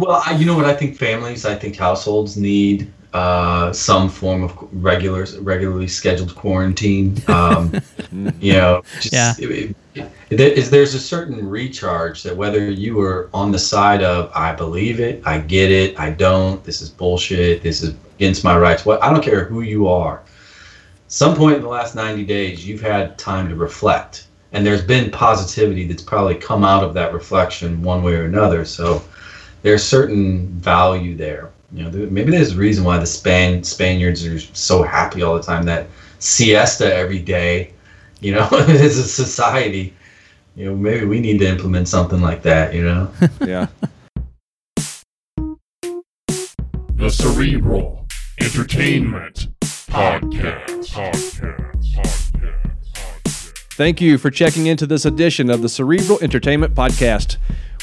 well, I, you know what I think families, I think households need uh, some form of regular, regularly scheduled quarantine. Um, you know, just, Yeah. it- it- it- is there's a certain recharge that whether you are on the side of I believe it, I get it, I don't, this is bullshit, this is against my rights. What I don't care who you are. Some point in the last 90 days, you've had time to reflect, and there's been positivity that's probably come out of that reflection one way or another. So there's certain value there. You know, maybe there's a reason why the Span Spaniards are so happy all the time. That siesta every day, you know, as a society. You know, maybe we need to implement something like that. You know. Yeah. The Cerebral Entertainment Podcast. Podcast. Podcast. Podcast. Thank you for checking into this edition of the Cerebral Entertainment Podcast.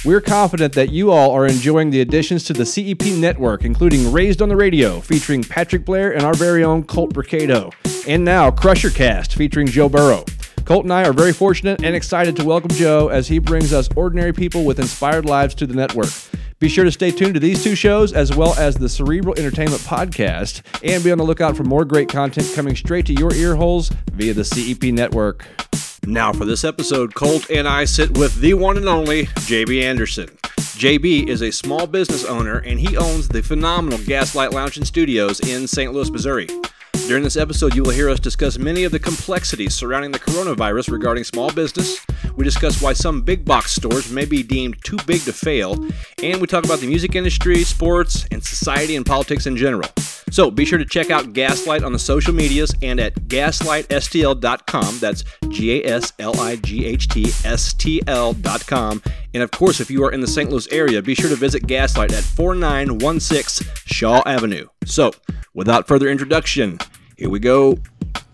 We're confident that you all are enjoying the additions to the CEP network, including Raised on the Radio, featuring Patrick Blair and our very own Colt Bricado, and now Crusher Cast, featuring Joe Burrow. Colt and I are very fortunate and excited to welcome Joe as he brings us ordinary people with inspired lives to the network. Be sure to stay tuned to these two shows as well as the Cerebral Entertainment Podcast, and be on the lookout for more great content coming straight to your ear holes via the CEP network. Now, for this episode, Colt and I sit with the one and only JB Anderson. JB is a small business owner and he owns the phenomenal Gaslight Lounge and Studios in St. Louis, Missouri. During this episode, you will hear us discuss many of the complexities surrounding the coronavirus regarding small business. We discuss why some big box stores may be deemed too big to fail, and we talk about the music industry, sports, and society and politics in general. So be sure to check out Gaslight on the social medias and at gaslightstl.com. That's G A S L I G H T S T L.com. And of course, if you are in the St. Louis area, be sure to visit Gaslight at 4916 Shaw Avenue. So, without further introduction, here we go.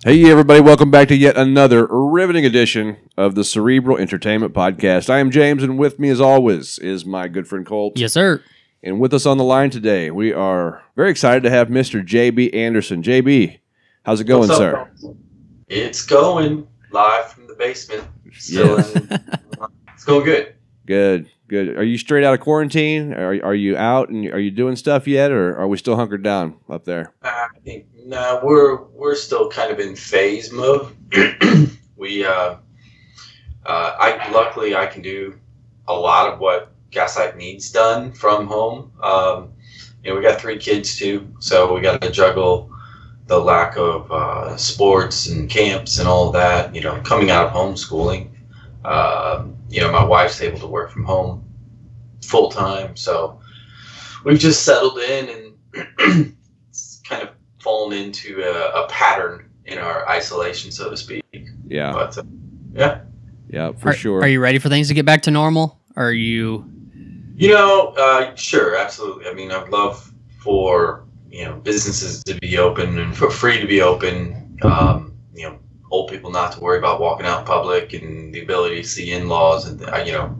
Hey, everybody, welcome back to yet another riveting edition of the Cerebral Entertainment Podcast. I am James, and with me, as always, is my good friend Colt. Yes, sir. And with us on the line today, we are very excited to have Mr. JB Anderson. JB, how's it going, up, sir? It's going live from the basement. Still in, it's going good. Good, good. Are you straight out of quarantine? Are, are you out and are you doing stuff yet, or are we still hunkered down up there? I think no, we're we're still kind of in phase mode. we uh, uh, I luckily I can do a lot of what Gaslight needs done from home. Um, you know, we got three kids too, so we got to juggle the lack of uh, sports and camps and all that. You know, coming out of homeschooling. Um, you know, my wife's able to work from home full time, so we've just settled in and it's kind of fallen into a, a pattern in our isolation, so to speak. Yeah, But uh, yeah, yeah, for are, sure. Are you ready for things to get back to normal? Are you? You know, uh, sure, absolutely. I mean, I'd love for you know businesses to be open and for free to be open. Um, you know, old people not to worry about walking out in public and the ability to see in-laws and uh, you know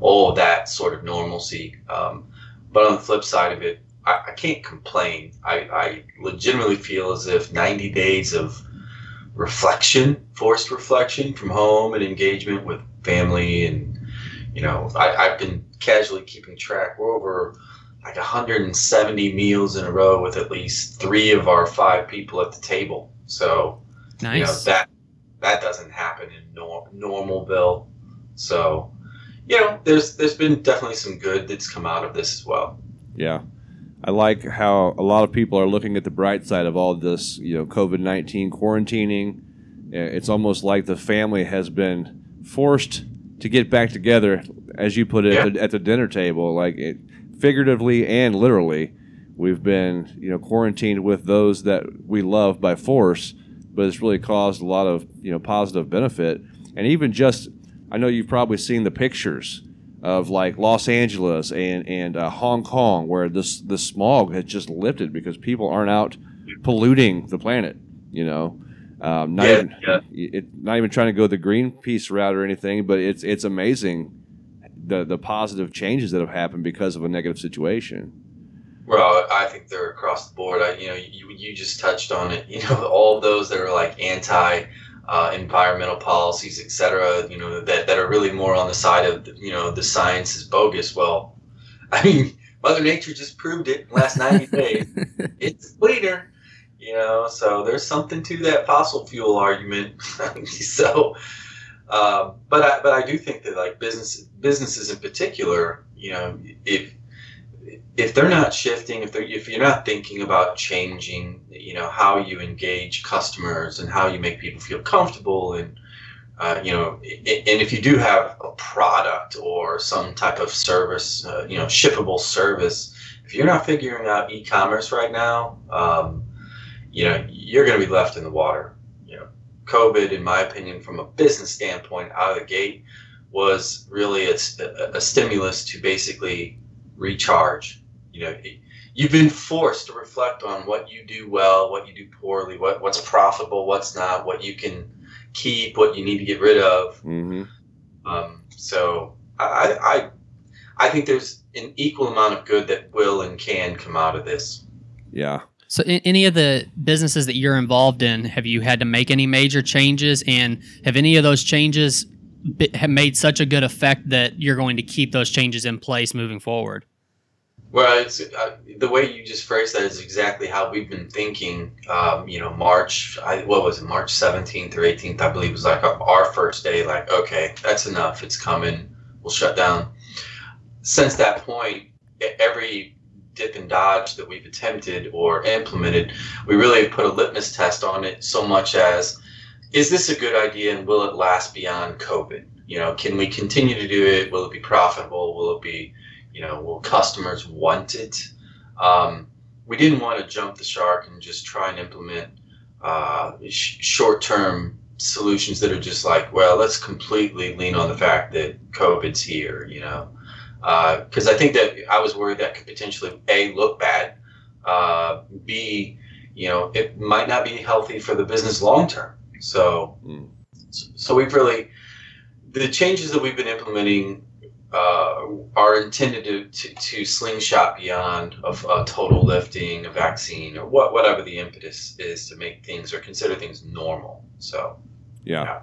all that sort of normalcy. Um, but on the flip side of it, I, I can't complain. I, I legitimately feel as if 90 days of reflection, forced reflection from home and engagement with family and you know, I, I've been casually keeping track. We're over like 170 meals in a row with at least three of our five people at the table. So you know that that doesn't happen in nor- normalville. So you know, there's there's been definitely some good that's come out of this as well. Yeah. I like how a lot of people are looking at the bright side of all this, you know, COVID 19 quarantining. It's almost like the family has been forced to get back together, as you put it, at, the, at the dinner table, like it, figuratively and literally. We've been, you know, quarantined with those that we love by force, but it's really caused a lot of, you know, positive benefit. And even just, I know you've probably seen the pictures of like Los Angeles and and uh, Hong Kong, where this the smog has just lifted because people aren't out polluting the planet. You know, um, not Yeah, even yeah. it, not even trying to go the Greenpeace route or anything, but it's it's amazing the the positive changes that have happened because of a negative situation. Well, I think they're across the board. I, you know, you, you just touched on it. You know, all those that are like anti uh, environmental policies, et cetera, you know, that, that are really more on the side of, you know, the science is bogus. Well, I mean, Mother Nature just proved it last 90 days. It's cleaner, you know. So there's something to that fossil fuel argument. so, uh, but I, but I do think that like business businesses in particular, you know, if if they're not shifting, if they're if you're not thinking about changing, you know, how you engage customers and how you make people feel comfortable and uh, you know, and if you do have a product or some type of service, uh, you know, shippable service, if you're not figuring out e-commerce right now, um, you know, you're going to be left in the water. COVID, in my opinion, from a business standpoint, out of the gate, was really a, a stimulus to basically recharge. You know, you've been forced to reflect on what you do well, what you do poorly, what what's profitable, what's not, what you can keep, what you need to get rid of. Mm-hmm. Um, so I, I, I think there's an equal amount of good that will and can come out of this. Yeah. So, in any of the businesses that you're involved in, have you had to make any major changes? And have any of those changes be, have made such a good effect that you're going to keep those changes in place moving forward? Well, uh, the way you just phrased that is exactly how we've been thinking. Um, you know, March, I, what was it, March 17th or 18th, I believe, was like our first day. Like, okay, that's enough. It's coming. We'll shut down. Since that point, every dip and dodge that we've attempted or implemented, we really put a litmus test on it. So much as, is this a good idea and will it last beyond COVID? You know, can we continue to do it? Will it be profitable? Will it be you know, will customers want it? Um, we didn't want to jump the shark and just try and implement uh, sh- short-term solutions that are just like, well, let's completely lean on the fact that COVID's here, you know, because uh, I think that I was worried that could potentially a look bad, uh, b you know it might not be healthy for the business long term. So, mm. so we've really the changes that we've been implementing uh, are intended to, to, to, slingshot beyond of a total lifting, a vaccine, or what whatever the impetus is to make things or consider things normal. So, yeah. yeah.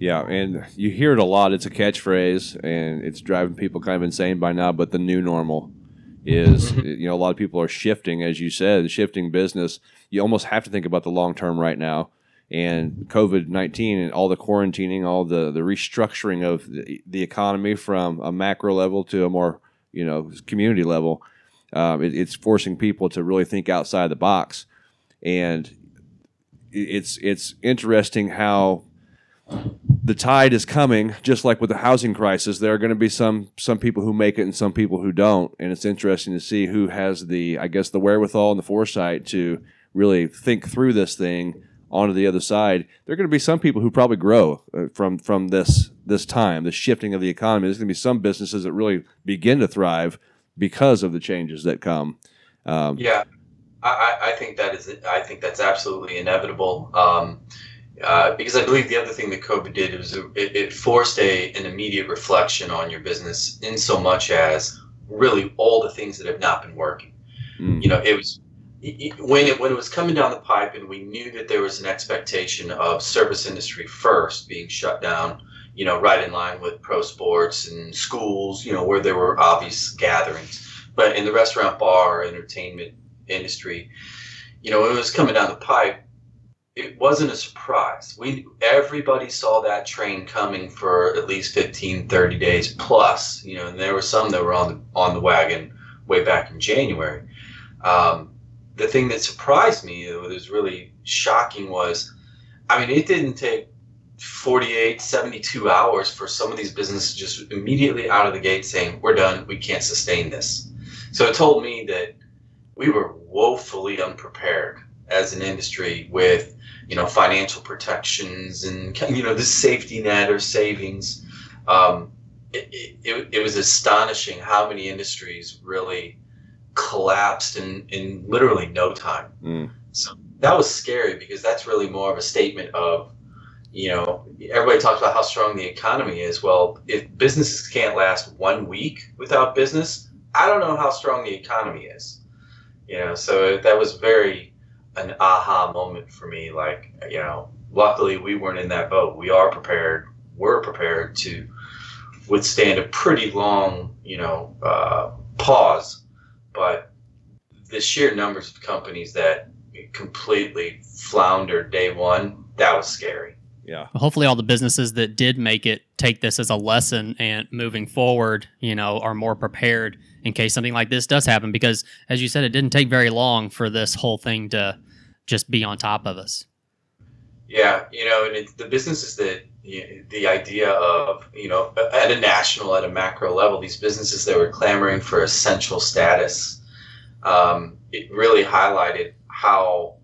Yeah, and you hear it a lot. It's a catchphrase, and it's driving people kind of insane by now. But the new normal is, mm-hmm. you know, a lot of people are shifting, as you said, shifting business. You almost have to think about the long term right now and COVID 19 and all the quarantining, all the, the restructuring of the, the, economy from a macro level to a more you know community level, um, it, it's forcing people to really think outside the box. And it's it's interesting how the tide is coming, just like with the housing crisis. There are going to be some some people who make it and some people who don't, and it's interesting to see who has the I guess the wherewithal and the foresight to really think through this thing onto the other side, there are going to be some people who probably grow uh, from from this this time, the shifting of the economy. There's going to be some businesses that really begin to thrive because of the changes that come. Um, yeah, I, I, think that is. I think that's absolutely inevitable. Um, uh, because I believe the other thing that COVID did was it, it forced a an immediate reflection on your business in so much as really all the things that have not been working. Mm. You know, it was when it when it was coming down the pipe and we knew that there was an expectation of service industry first being shut down you know right in line with pro sports and schools you know where there were obvious gatherings but in the restaurant bar entertainment industry you know it was coming down the pipe it wasn't a surprise. We everybody saw that train coming for at least 15 30 days plus you know and there were some that were on the on the wagon way back in january. Um, the thing that surprised me, that was really shocking, was I mean, it didn't take 48, 72 hours for some of these businesses just immediately out of the gate saying, We're done, we can't sustain this. So it told me that we were woefully unprepared as an industry with you know financial protections and you know the safety net or savings um, it, it, it was astonishing how many industries really collapsed in, in literally no time. Mm. So that was scary because that's really more of a statement of, you know, everybody talks about how strong the economy is. Well, if businesses can't last one week without business, I don't know how strong the economy is. You know, so that was very an aha moment for me. Like, you know, luckily we weren't in that boat. We are prepared. We're prepared to withstand a pretty long, you know, uh, pause but the sheer numbers of companies that completely floundered day one, that was scary. Yeah. Hopefully, all the businesses that did make it take this as a lesson and moving forward, you know, are more prepared in case something like this does happen. Because, as you said, it didn't take very long for this whole thing to just be on top of us. Yeah, you know, and it's the businesses that the idea of you know at a national, at a macro level, these businesses that were clamoring for essential status, um, it really highlighted how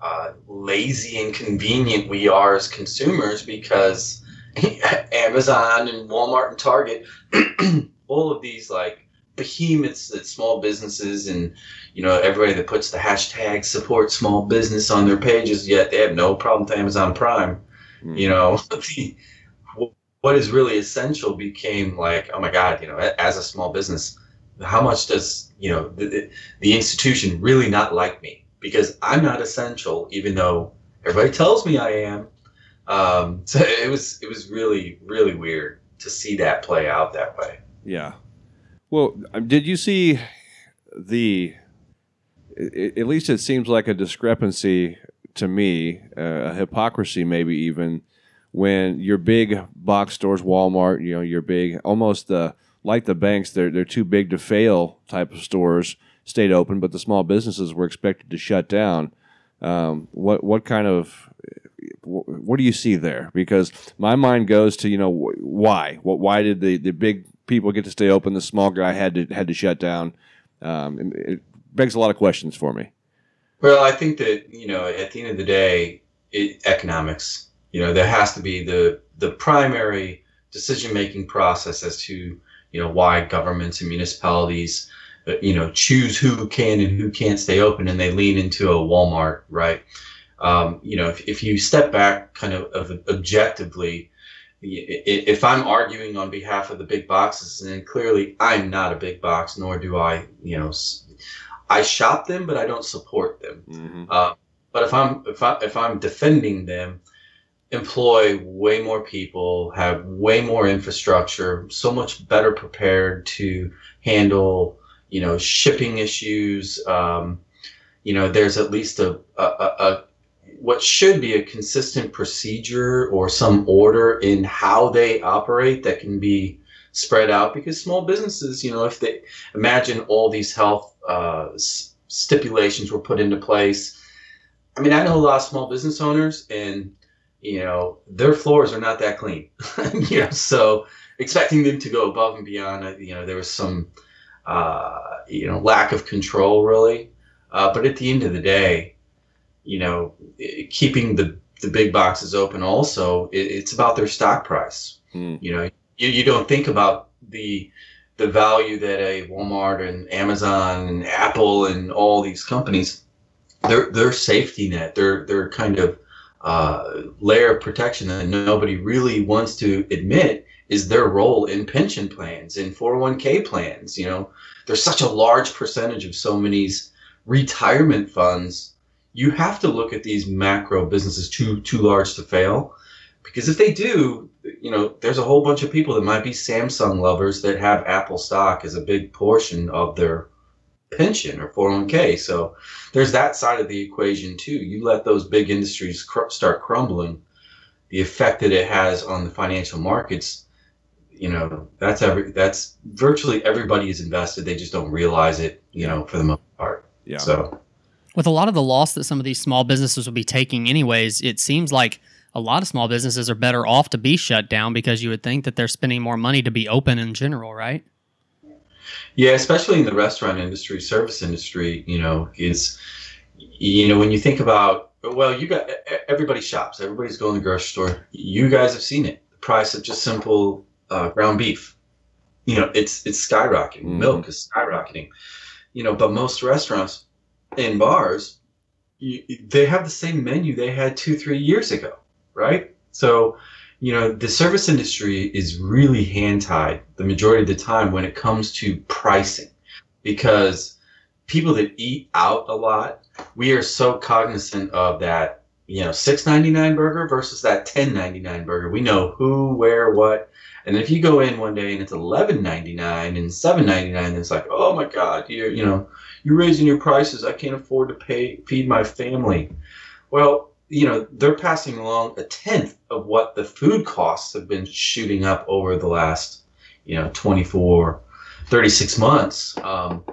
uh, lazy and convenient we are as consumers because Amazon and Walmart and Target, all of these like behemoths that small businesses and you know everybody that puts the hashtag support small business on their pages yet they have no problem with Amazon Prime. Mm. You know, the, what is really essential became like oh my god, you know, as a small business, how much does you know the, the institution really not like me? Because I'm not essential, even though everybody tells me I am. Um, so it was it was really really weird to see that play out that way. Yeah. Well, um, did you see the? At least it seems like a discrepancy to me, uh, a hypocrisy maybe even, when your big box stores, Walmart, you know, your big almost the like the banks, they're they're too big to fail type of stores stayed open, but the small businesses were expected to shut down. Um, what what kind of what do you see there? Because my mind goes to you know why what why did the, the big people get to stay open? The small guy had to had to shut down. Um, it begs a lot of questions for me. Well, I think that you know at the end of the day, it, economics. You know there has to be the the primary decision making process as to you know why governments and municipalities you know, choose who can and who can't stay open, and they lean into a Walmart, right? Um, you know, if, if you step back kind of, of objectively, if I'm arguing on behalf of the big boxes, and clearly I'm not a big box, nor do I, you know, I shop them, but I don't support them. Mm-hmm. Uh, but if I'm if I if I'm defending them, employ way more people, have way more infrastructure, so much better prepared to handle you know, shipping issues. Um, you know, there's at least a, a, a, what should be a consistent procedure or some order in how they operate that can be spread out because small businesses, you know, if they imagine all these health uh, stipulations were put into place. I mean, I know a lot of small business owners and you know their floors are not that clean know so expecting them to go above and beyond uh, you know there was some uh, you know, lack of control really. Uh, but at the end of the day, you know, keeping the, the big boxes open also, it, it's about their stock price. Hmm. You know, you, you don't think about the the value that a Walmart and Amazon and Apple and all these companies, their their safety net, their their kind of uh, layer of protection that nobody really wants to admit is their role in pension plans and 401k plans. You know, there's such a large percentage of so many's retirement funds. You have to look at these macro businesses too too large to fail, because if they do, you know, there's a whole bunch of people that might be Samsung lovers that have Apple stock as a big portion of their pension or 401k. So there's that side of the equation too. You let those big industries cr- start crumbling, the effect that it has on the financial markets you know that's every that's virtually everybody is invested. They just don't realize it you know for the most part. Yeah. So. With a lot of the loss that some of these small businesses will be taking anyways it seems like a lot of small businesses are better off to be shut down because you would think that they're spending more money to be open in general right? Yeah especially in the restaurant industry service industry you know is you know when you think about well you got everybody shops. Everybody's going to the grocery store. You guys have seen it. The price of just simple uh, ground beef. You know, it's it's skyrocketing. Mm. Milk is skyrocketing. You know, but most restaurants and bars, you, they have the same menu they had two three years ago, right? So, you know, the service industry is really hand tied the majority of the time when it comes to pricing, because people that eat out a lot, we are so cognizant of that you know, six ninety nine burger versus that ten ninety nine burger. We know who, where, what, And if you go in one day and it's eleven ninety nine and seven ninety nine, it's like, oh my god, you're you know you're raising your prices. I can't afford to pay feed my family. Well, you know they're passing along a tenth of what the food costs have been shooting up over the last you know 24 36 months um,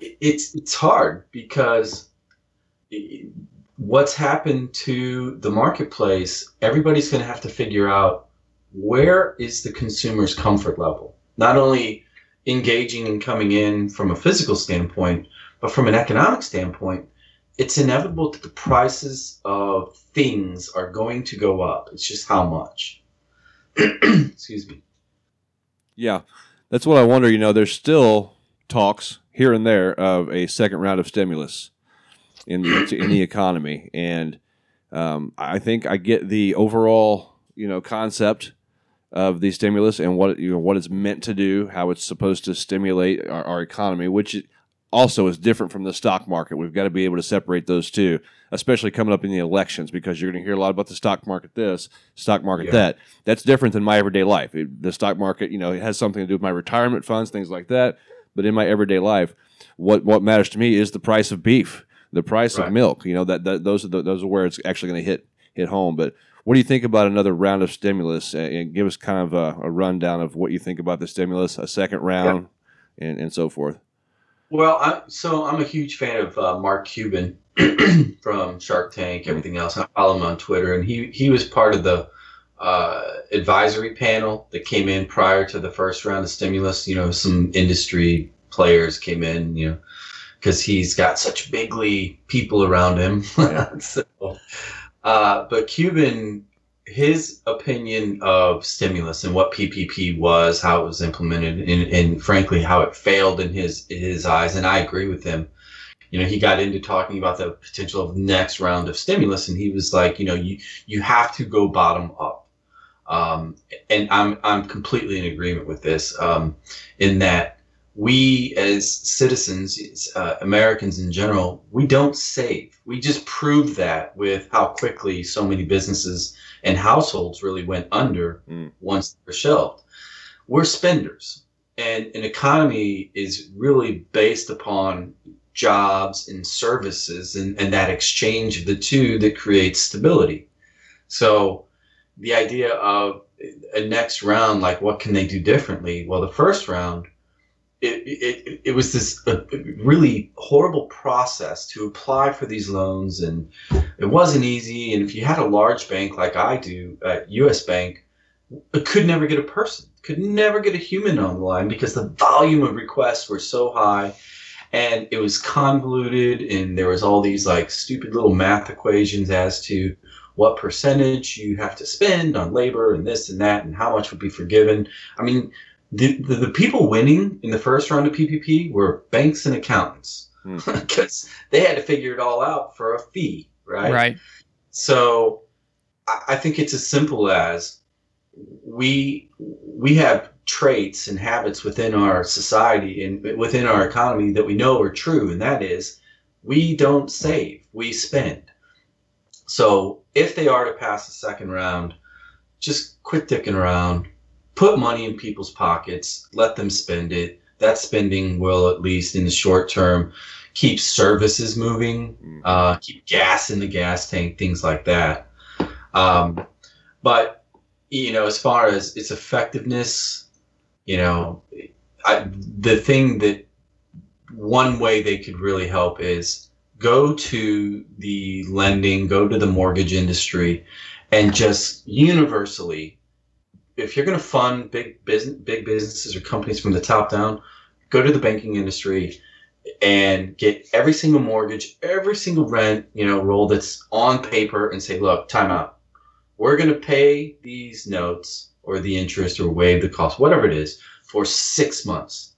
it's it's hard because what's happened to the marketplace everybody's going to have to figure out where is the consumer's comfort level? Not only engaging and coming in from a physical standpoint but from an economic standpoint it's inevitable that the prices of things are going to go up. It's just how much. Excuse me. Yeah that's what i wonder you know there's still talks here and there of a second round of stimulus in the in the economy, and um, I think I get the overall you know concept of the stimulus and what you know what it's meant to do, how it's supposed to stimulate our, our economy, which also is different from the stock market. We've got to be able to separate those two, especially coming up in the elections, because you're going to hear a lot about the stock market this, stock market yeah. that. That's different than my everyday life. It, the stock market, you know, it has something to do with my retirement funds, things like that. But in my everyday life, what what matters to me is the price of beef, the price right. of milk. You know that, that those are the, those are where it's actually going to hit hit home. But what do you think about another round of stimulus? And give us kind of a, a rundown of what you think about the stimulus, a second round, yeah. and, and so forth. Well, I, so I'm a huge fan of uh, Mark Cuban from Shark Tank, everything else. I follow him on Twitter, and he he was part of the uh, advisory panel that came in prior to the first round of stimulus. You know, some industry players came in, you know, because he's got such bigly people around him. so, uh, but Cuban, his opinion of stimulus and what PPP was, how it was implemented, and, and frankly how it failed in his in his eyes, and I agree with him you know, he got into talking about the potential of next round of stimulus, and he was like, you know, you you have to go bottom up. Um, and I'm I'm completely in agreement with this. Um, in that we as citizens, uh, Americans in general, we don't save. We just proved that with how quickly so many businesses and households really went under mm. once they were shelved. We're spenders, and an economy is really based upon jobs and services and, and that exchange of the two that creates stability. So the idea of a next round, like what can they do differently? Well, the first round, it, it, it was this really horrible process to apply for these loans, and it wasn't easy. And if you had a large bank like I do at U.S. Bank, it could never get a person, could never get a human on the line because the volume of requests were so high, and it was convoluted, and there was all these like stupid little math equations as to what percentage you have to spend on labor and this and that and how much would be forgiven. I mean, the, the, the people winning in the first round of PPP were banks and accountants because hmm. they had to figure it all out for a fee, right? Right. So I, I think it's as simple as we we have traits and habits within our society and within our economy that we know are true, and that is we don't save, we spend. So if they are to pass the second round, just quit dicking around, put money in people's pockets, let them spend it. That spending will, at least in the short term, keep services moving, mm-hmm. uh, keep gas in the gas tank, things like that. Um, but you know, as far as its effectiveness, you know, I, the thing that one way they could really help is go to the lending, go to the mortgage industry, and just universally, if you're going to fund big business, big businesses or companies from the top down, go to the banking industry and get every single mortgage, every single rent, you know, roll that's on paper and say, look, time out. We're going to pay these notes or the interest or waive the cost, whatever it is, for six months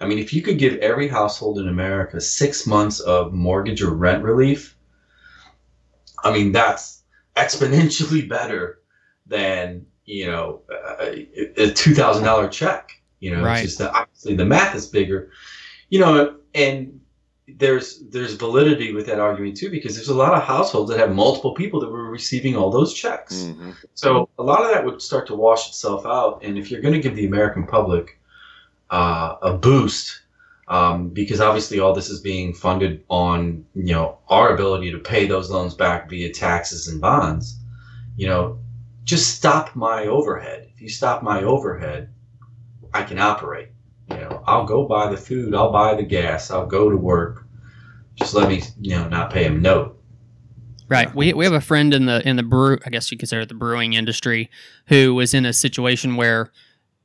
I mean, if you could give every household in America six months of mortgage or rent relief, I mean, that's exponentially better than, you know, a, $2,000 check. You know, right. it's just that obviously the math is bigger, you know, and there's there's validity with that argument too because there's a lot of households that have multiple people that were receiving all those checks. Mm-hmm. So a lot of that would start to wash itself out. And if you're going to give the American public uh, a boost, um, because obviously all this is being funded on you know our ability to pay those loans back via taxes and bonds, you know, just stop my overhead. If you stop my overhead, I can operate. You know, I'll go buy the food, I'll buy the gas, I'll go to work. Just let me, you know, not pay him note. Right. We, we have a friend in the in the brew I guess you consider it the brewing industry who was in a situation where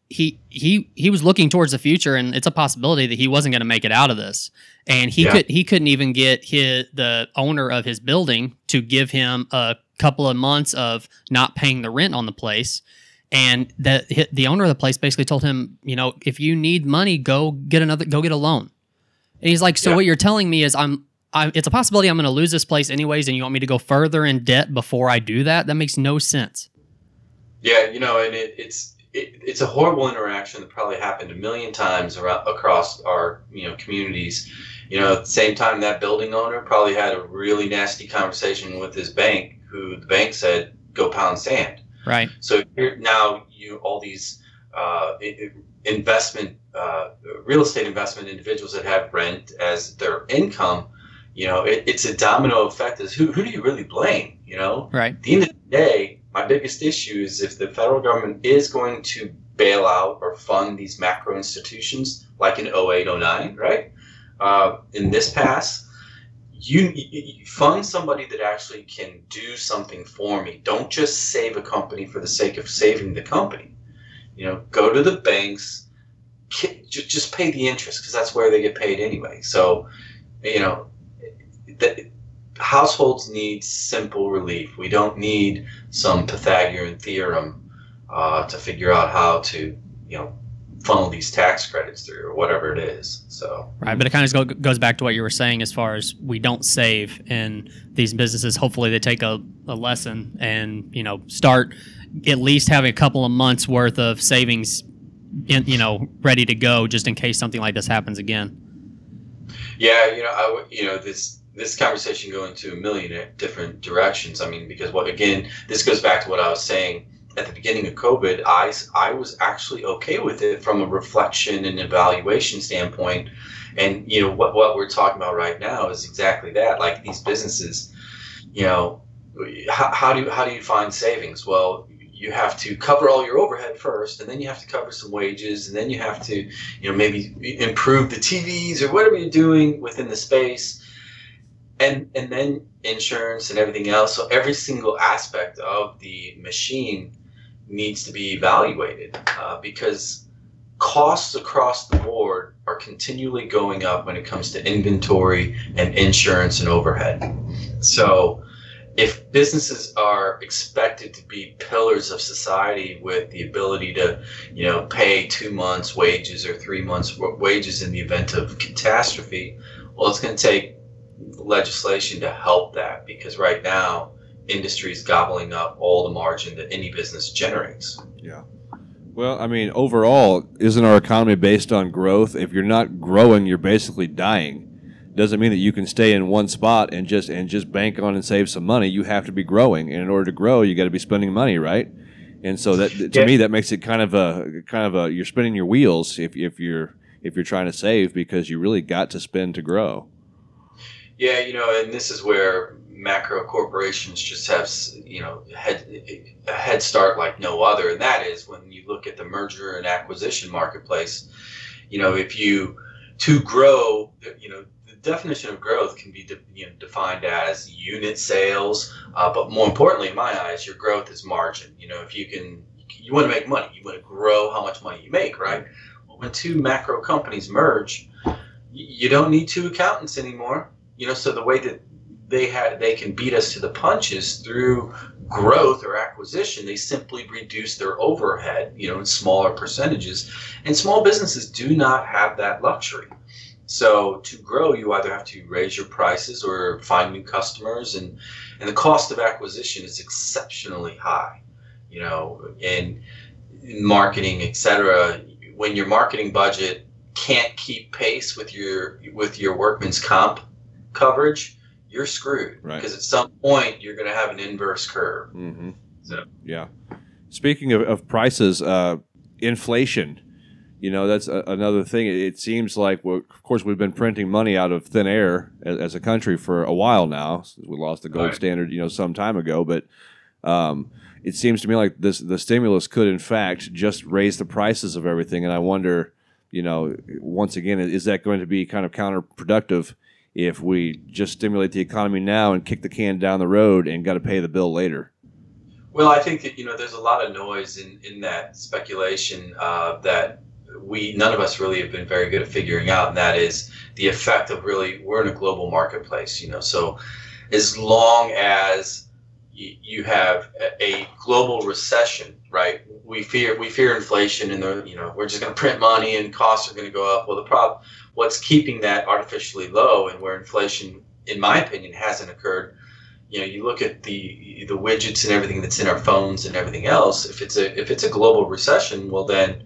he he he was looking towards the future and it's a possibility that he wasn't going to make it out of this. And he Yeah. could he couldn't even get his the owner of his building to give him a couple of months of not paying the rent on the place. And the the owner of the place basically told him, you know, if you need money, go get another go get a loan. And he's like, so Yeah. what you're telling me is I'm I, it's a possibility I'm going to lose this place anyways, and you want me to go further in debt before I do that? That makes no sense. Yeah, you know, and it, it's it, it's a horrible interaction that probably happened a million times around across our you know communities. You know, at the same time, that building owner probably had a really nasty conversation with his bank, who the bank said go pound sand. Right. So here now you all these uh, investment, uh, real estate investment individuals that have rent as their income. You know, it, it's a domino effect. Is who who do you really blame? You know, Right. at the end of the day, my biggest issue is if the federal government is going to bail out or fund these macro institutions, like in 08, 09, right? Uh, in this pass, you, you fund somebody that actually can do something for me. Don't just save a company for the sake of saving the company. You know, go to the banks, just pay the interest because that's where they get paid anyway. So, you know, the, households need simple relief. We don't need some Pythagorean theorem uh, to figure out how to, you know, funnel these tax credits through or whatever it is. So, Right. But it kind of goes back to what you were saying as far as we don't save in these businesses. Hopefully, they take a, a lesson and you know start at least having a couple of months worth of savings, in, you know, ready to go just in case something like this happens again. yeah, you know, I you know, this this conversation go into a million different directions. I mean, because what again, this goes back to what I was saying at the beginning of COVID. I I was actually okay with it from a reflection and evaluation standpoint. And you know what what we're talking about right now is exactly that. Like these businesses, you know, how, how do you, how do you find savings? Well, you have to cover all your overhead first, and then you have to cover some wages, and then you have to, you know, maybe improve the TVs or whatever you're doing within the space, and and then insurance and everything else. So every single aspect of the machine needs to be evaluated uh, because costs across the board are continually going up when it comes to inventory and insurance and overhead. So if businesses are expected to be pillars of society with the ability to, you know, pay two months' wages or three months' wages in the event of catastrophe, well, it's going to take legislation to help that because right now, industry is gobbling up all the margin that any business generates. Yeah. Well, I mean, overall, isn't our economy based on growth? If you're not growing, you're basically dying. Doesn't mean that you can stay in one spot and just and just bank on and save some money. You have to be growing, and in order to grow, you got to be spending money, right? And so that to Yeah. me, that makes it kind of a kind of a you're spinning your wheels if if you're if you're trying to save because you really got to spend to grow. Yeah, you know, and this is where macro corporations just have, you know, head, a head start like no other, and that is when you look at the merger and acquisition marketplace. You know, if you to grow, you know, the definition of growth can be de- you know, defined as unit sales, uh, but more importantly, in my eyes, your growth is margin. You know, if you can, you want to make money, you want to grow how much money you make, right? Well, when two macro companies merge, you don't need two accountants anymore you know so the way that they had they can beat us to the punches through growth or acquisition they simply reduce their overhead you know in smaller percentages. And small businesses do not have that luxury. So to grow you either have to raise your prices or find new customers and and the cost of acquisition is exceptionally high you know and in marketing etc when your marketing budget can't keep pace with your with your workman's comp coverage, you're screwed. Right. Because at some point you're going to have an inverse curve. Mm-hmm. So- yeah. Speaking of, of prices, uh, inflation. You know, that's a, another thing. It, it seems like, well, of course, we've been printing money out of thin air as, as a country for a while now. We lost the gold Right. standard, you know, some time ago. But um, it seems to me like this the stimulus could, in fact, just raise the prices of everything. And I wonder, you know, once again, is that going to be kind of counterproductive if we just stimulate the economy now and kick the can down the road and got to pay the bill later? Well, I think that you know there's a lot of noise in in that speculation uh, that we none of us really have been very good at figuring out, and that is the effect of really we're in a global marketplace. You know, so as long as you have a, a global recession, right? We fear we fear inflation, and the you know we're just going to print money and costs are going to go up. Well, the problem, what's keeping that artificially low, and where inflation, in my opinion, hasn't occurred. You know you look at the the widgets and everything that's in our phones and everything else. If it's a if it's a global recession well then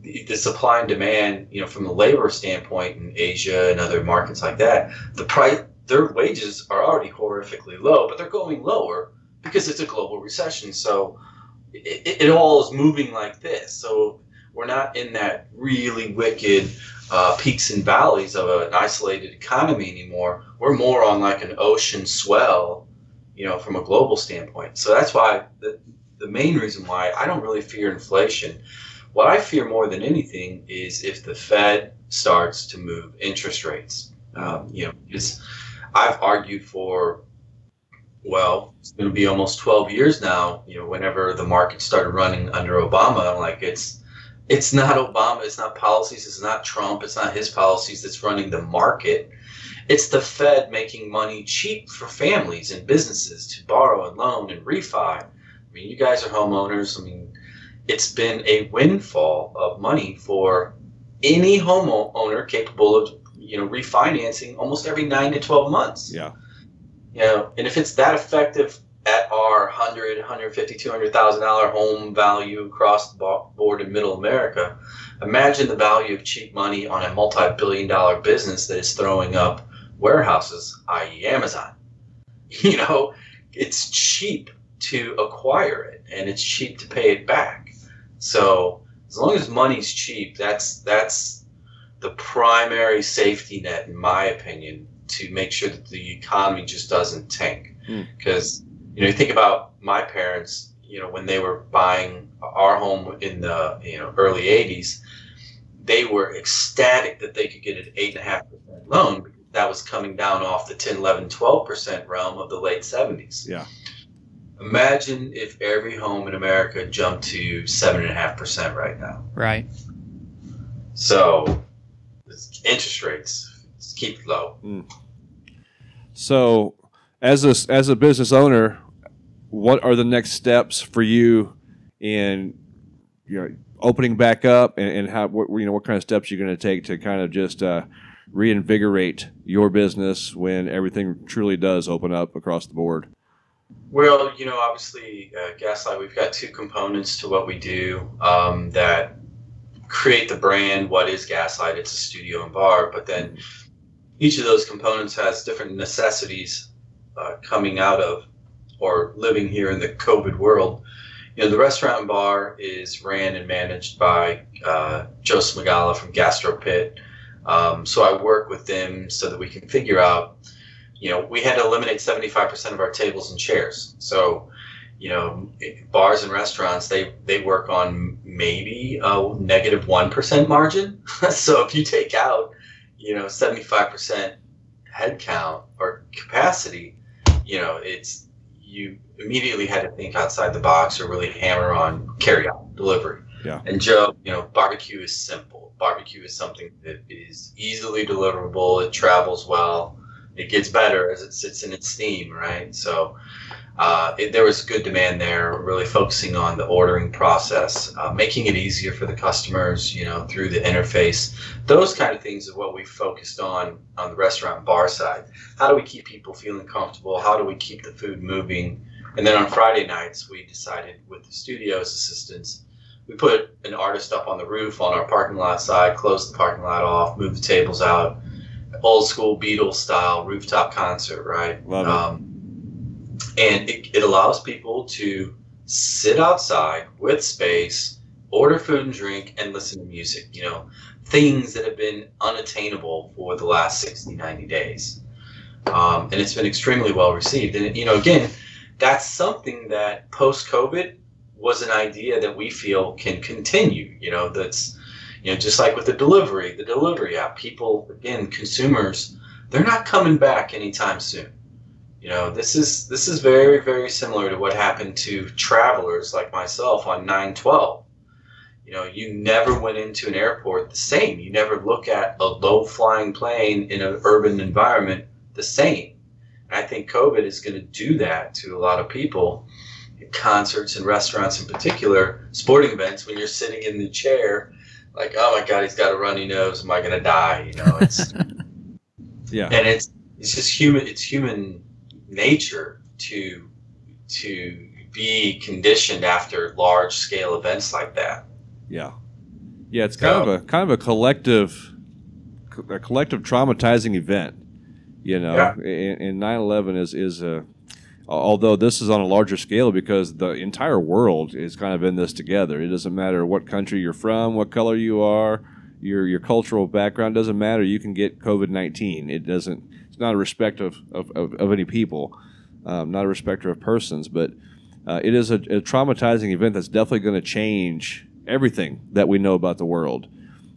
the, supply and demand you know from the labor standpoint in asia and other markets like that the price their wages are already horrifically low but they're going lower because it's a global recession. So it, it all is moving like this. So we're not in that really wicked uh, peaks and valleys of an isolated economy anymore we're more on like an ocean swell you know, from a global standpoint. So that's why the, the main reason why I don't really fear inflation. What I fear more than anything is if the Fed starts to move interest rates. Um, you know, because I've argued for, well, it's going to be almost 12 years now. You know, whenever the market started running under Obama, like it's it's not Obama, it's not policies, it's not Trump, it's not his policies that's running the market it's the Fed making money cheap for families and businesses to borrow and loan and refi. I mean, you guys are homeowners. I mean, it's been a windfall of money for any homeowner capable of, you know, refinancing almost every nine to 12 months. Yeah. You know, and if it's that effective at our 100, 150, 200,000 dollar home value across the board in middle America, imagine the value of cheap money on a multi-billion dollar business that is throwing up warehouses, i.e., Amazon. You know, it's cheap to acquire it and it's cheap to pay it back. So as long as money's cheap, that's that's the primary safety net, in my opinion, to make sure that the economy just doesn't tank. Hmm. Because you know, you think about my parents. You know, when they were buying our home in the you know early '80s, they were ecstatic that they could get an eight and a half percent loan because that was coming down off the 10, 11, 12% realm of the late 70s. Yeah. Imagine if every home in America jumped to 7.5% right now. Right. So, interest rates, keep it low. Hmm. So, as a as a business owner, what are the next steps for you in you know opening back up, and, and how what, you know what kind of steps you're going to take to kind of just uh, reinvigorate your business when everything truly does open up across the board? Well, you know, obviously, uh, Gaslight, we've got two components to what we do um, that create the brand. What is Gaslight? It's a studio and bar, but then each of those components has different necessities uh, coming out of or living here in the COVID world. You know, the restaurant and bar is ran and managed by uh, Joseph Magala from Gastro Pit. Um, so I work with them so that we can figure out you know, we had to eliminate 75% of our tables and chairs. So, you know, bars and restaurants, they, they work on maybe a negative 1 margin. so if you take out, you know, 75% headcount or capacity, you know, it's, you immediately had to think outside the box or really hammer on carry out delivery. Yeah. And Joe, you know, barbecue is simple. Barbecue is something that is easily deliverable. It travels well it gets better as it sits in its steam, right? So uh, it, there was good demand there, really focusing on the ordering process, uh, making it easier for the customers, you know, through the interface. Those kind of things are what we focused on on the restaurant bar side. How do we keep people feeling comfortable? How do we keep the food moving? And then on Friday nights, we decided with the studio's assistance, we put an artist up on the roof on our parking lot side, close the parking lot off, move the tables out, old school Beatles style rooftop concert, right? Love it. Um, and it, it allows people to sit outside with space, order food and drink, and listen to music. You know, things that have been unattainable for the last 60, 90 days. Um, and it's been extremely well received. And, you know, again, that's something that post COVID was an idea that we feel can continue. You know, that's, you know, just like with the delivery, the delivery app, people, again, consumers, they're not coming back anytime soon. You know, this is this is very very similar to what happened to travelers like myself on 912. You know, you never went into an airport the same. You never look at a low flying plane in an urban environment the same. And I think COVID is going to do that to a lot of people. Concerts and restaurants, in particular, sporting events, when you're sitting in the chair, like, oh my God, he's got a runny nose. Am I going to die? You know, it's Yeah. and it's it's just human. It's human nature to to be conditioned after large scale events like that. Yeah, yeah. It's kind of a kind of a collective, a collective traumatizing event. You know, Yeah. and, and 9/11 is is a. Although this is on a larger scale because the entire world is kind of in this together. It doesn't matter what country you're from, what color you are, your your cultural background doesn't matter. You can get COVID 19. It doesn't. It's not a respect of of, of, of any people, um, not a respecter of persons, but uh, it is a, a traumatizing event that's definitely going to change everything that we know about the world.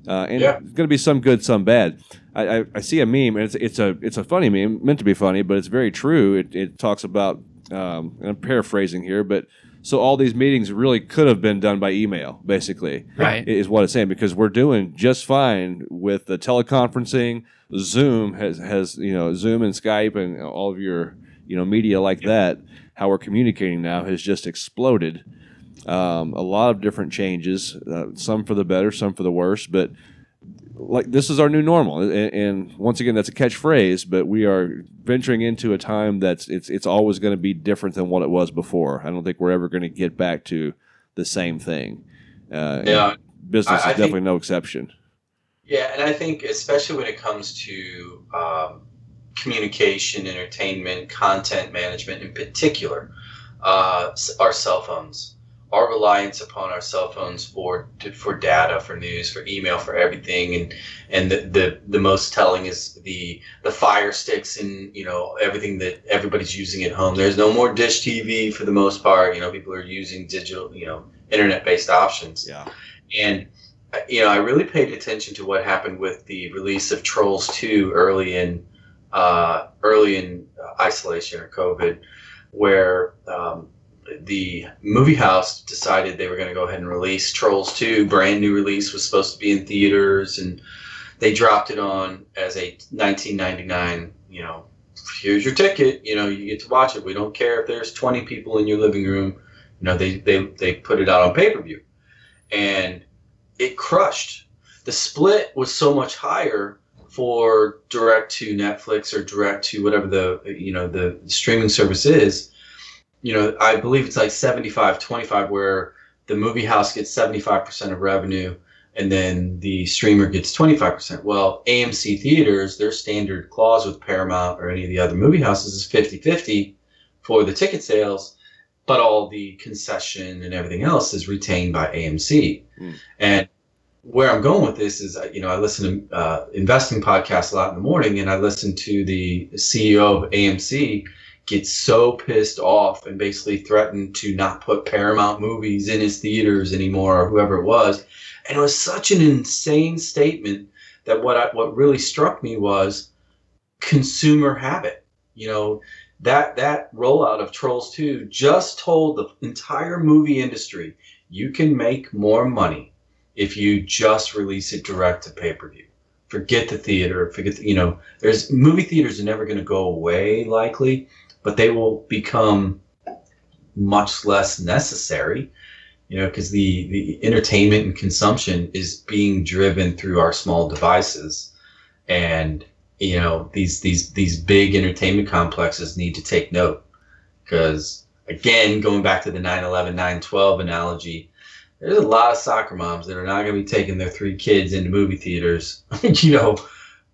Uh, and Yeah. it's going to be some good, some bad. I, I, I see a meme, and it's, it's a it's a funny meme, meant to be funny, but it's very true. It, it talks about, um, and I'm paraphrasing here, but so all these meetings really could have been done by email, basically Right. is what it's saying because we're doing just fine with the teleconferencing. Zoom has has you know Zoom and Skype and all of your you know media like that. How we're communicating now has just exploded. Um, a lot of different changes, uh, some for the better, some for the worse, but like this is our new normal. And, and once again that's a catchphrase but we are venturing into a time that's it's it's always going to be different than what it was before. I don't think we're ever going to get back to the same thing. Uh, Yeah, business I- I is think- definitely no exception. Yeah, and I think especially when it comes to um, communication, entertainment, content management in particular, uh, our cell phones, our reliance upon our cell phones for for data, for news, for email, for everything, and and the, the the most telling is the the fire sticks and you know everything that everybody's using at home. There's no more dish TV for the most part. You know, people are using digital, you know, internet based options. yeah And you know, I really paid attention to what happened with the release of Trolls Two early in uh, early in isolation or COVID, where um, the movie house decided they were going to go ahead and release Trolls Two. Brand new release was supposed to be in theaters, and they dropped it on as a 1999. You know, here's your ticket. You know, you get to watch it. We don't care if there's 20 people in your living room. You know, they they they put it out on pay per view and it crushed. The split was so much higher for direct to Netflix or direct to whatever the you know the streaming service is. You know, I believe it's like 75 25 where the movie house gets 75% of revenue and then the streamer gets 25%. Well, AMC theaters, their standard clause with Paramount or any of the other movie houses is 50-50 for the ticket sales but all the concession and everything else is retained by AMC. Mm. And where I'm going with this is, you know, I listen to uh, investing podcasts a lot in the morning, and I listen to the CEO of AMC get so pissed off and basically threatened to not put Paramount movies in his theaters anymore, or whoever it was. And it was such an insane statement that what I, what really struck me was consumer habit. You know, that that rollout of Trolls 2 just told the entire movie industry you can make more money if you just release it direct to pay-per-view. Forget the theater, forget the, you know, there's movie theaters are never going to go away likely, but they will become much less necessary, you know, because the the entertainment and consumption is being driven through our small devices and you know these these these big entertainment complexes need to take note because again going back to the 9-11 9-12 analogy there's a lot of soccer moms that are not going to be taking their three kids into movie theaters. you know,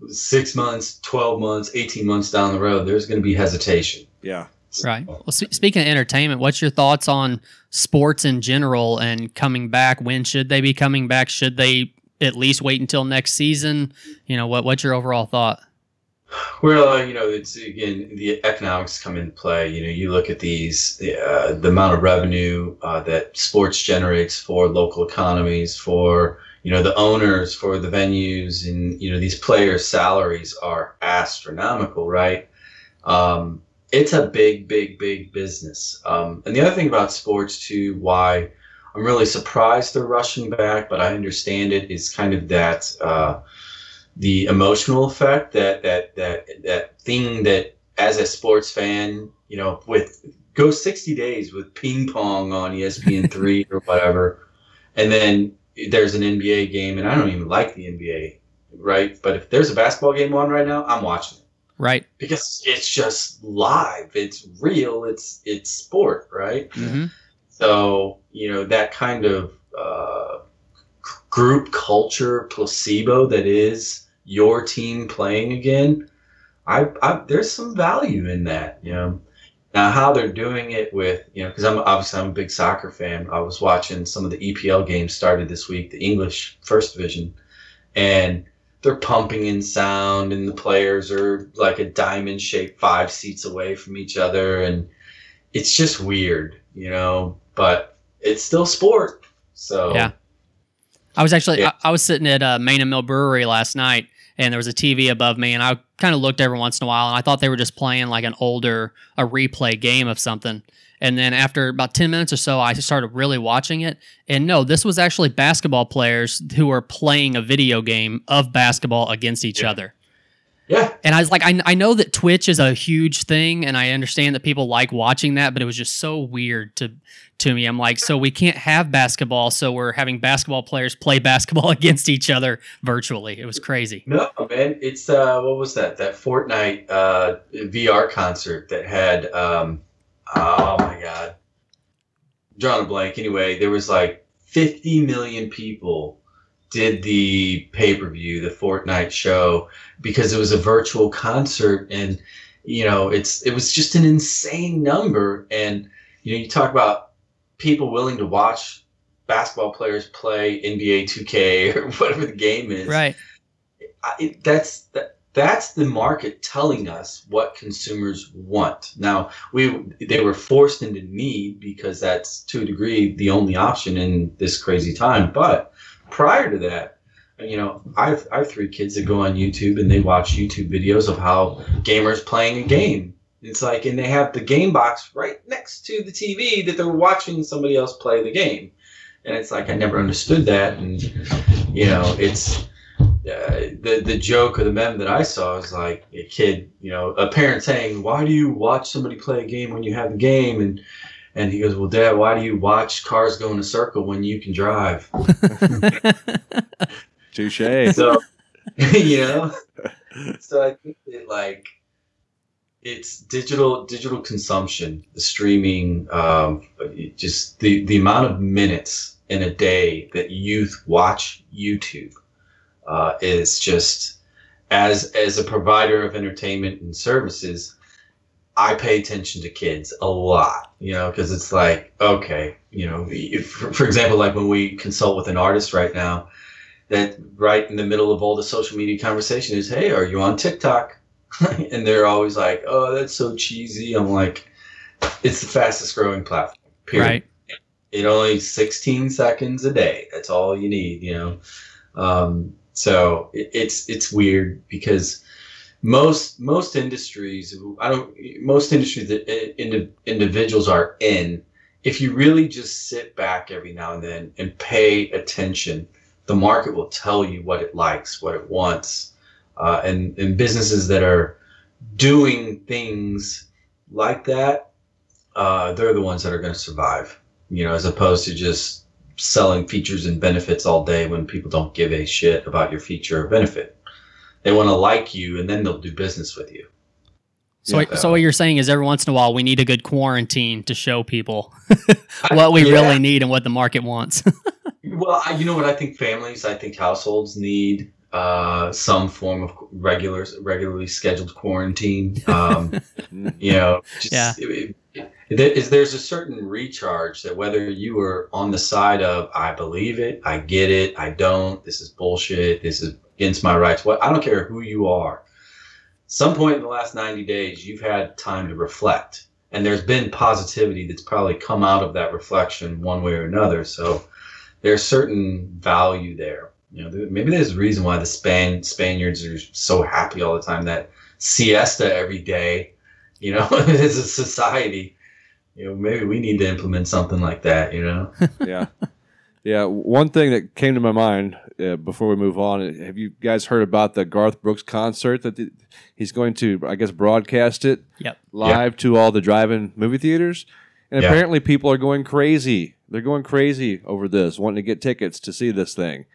six months, twelve months, eighteen months down the road, there's going to be hesitation. Yeah. Right. Well, sp- speaking of entertainment, what's your thoughts on sports in general and coming back? When should they be coming back? Should they at least wait until next season? You know, what what's your overall thought? Well, uh, you know, it's again the economics come into play. You know, you look at these, uh, the amount of revenue uh, that sports generates for local economies, for you know the owners, for the venues, and you know these players' salaries are astronomical, right? Um, it's a big, big, big business. Um, and the other thing about sports too, why I'm really surprised they're rushing back, but I understand it is kind of that uh, the emotional effect that that that that thing that as a sports fan, you know, with go 60 days with ping pong on ESPN three or whatever, and then there's an NBA game, and I don't even like the NBA, right? But if there's a basketball game on right now, I'm watching it Right. because it's just live. It's real. It's it's sport right? Hmm so you know that kind of uh, group culture placebo that is your team playing again I, I there's some value in that you know. Now how they're doing it with you know because i'm obviously i'm a big soccer fan. I was watching some of the epl games started this week the english first division. And they're pumping in sound and the players are like a diamond shaped five seats away from each other and it's just weird you know but it's still sport so Yeah. I was actually Yeah. I, I was sitting at uh, Main and Mill Brewery last night, and there was a TV above me, and I kind of looked every once in a while, and I thought they were just playing like an older a replay game of something. And then after about ten minutes or so, I started really watching it, and no, this was actually basketball players who were playing a video game of basketball against each Yeah. other. yeah And I was like, I, I know that Twitch is a huge thing, and I understand that people like watching that, but it was just so weird to to me. I'm like, so we can't have basketball, so we're having basketball players play basketball against each other virtually. It was crazy. No, man, it's uh, what was that? That Fortnite uh, VR concert that had um, oh my god, drawing a blank. Anyway, there was like 50 million people did the pay per view, the Fortnite show, because it was a virtual concert, and you know, it's it was just an insane number. And you know, you talk about people willing to watch basketball players play NBA 2K or whatever the game is Right. I- that's that, that's the market telling us what consumers want. Now we they were forced into need because that's to a degree the only option in this crazy time. But prior to that, you know, I've I have three kids that go on YouTube and they watch YouTube videos of how gamers playing a game. It's like and they have the game box right next to the TV that they're watching somebody else play the game. And it's like I never understood that and you know, it's uh, the the joke or the meme that I saw is like a kid, you know, a parent saying, "Why do you watch somebody play a game when you have the game?" and and he goes, "Well, Dad, why do you watch cars go in a circle when you can drive?" Touche. So, you know, so I think that like it's digital digital consumption, the streaming, um, just the the amount of minutes in a day that youth watch YouTube uh, is just as as a provider of entertainment and services. I pay attention to kids a lot, you know, because it's like, okay, you know, if, for, for example, like when we consult with an artist right now, that right in the middle of all the social media conversation is, hey, are you on TikTok? and they're always like, oh, that's so cheesy. I'm like, it's the fastest growing platform. Period. right. It only 16 seconds a day. That's all you need, you know. Um, so it, it's it's weird because most most industries, I don't most industries that i- indi- individuals are in. If you really just sit back every now and then and pay attention, the market will tell you what it likes, what it wants, uh, and and businesses that are doing things like that, uh, they're the ones that are going to survive. You know, as opposed to just selling features and benefits all day when people don't give a shit about your feature or benefit. They want to like you, and then they'll do business with you. So, Yeah. so what you're saying is every once in a while we need a good quarantine to show people what we Yeah. really need and what the market wants. Well, I, you know what? I think families, I think households need uh, some form of regular, regularly scheduled quarantine. Um, you know, just, Yeah. it- it- is there's a certain recharge that whether you are on the side of I believe it, I get it, I don't, this is bullshit, this is against my rights. What I don't care who you are. Some point in the last 90 days, you've had time to reflect, and there's been positivity that's probably come out of that reflection one way or another. So there's certain value there. You know, maybe there's a reason why the Span Spaniards are so happy all the time. That siesta every day, you know, as a society. You know, maybe we need to implement something like that. You know. yeah. Yeah. One thing that came to my mind uh, before we move on have you guys heard about the Garth Brooks concert that the, he's going to, I guess, broadcast it Yep. live to all the drive in movie theaters? And Yeah. apparently people are going crazy. They're going crazy over this, wanting to get tickets to see this thing.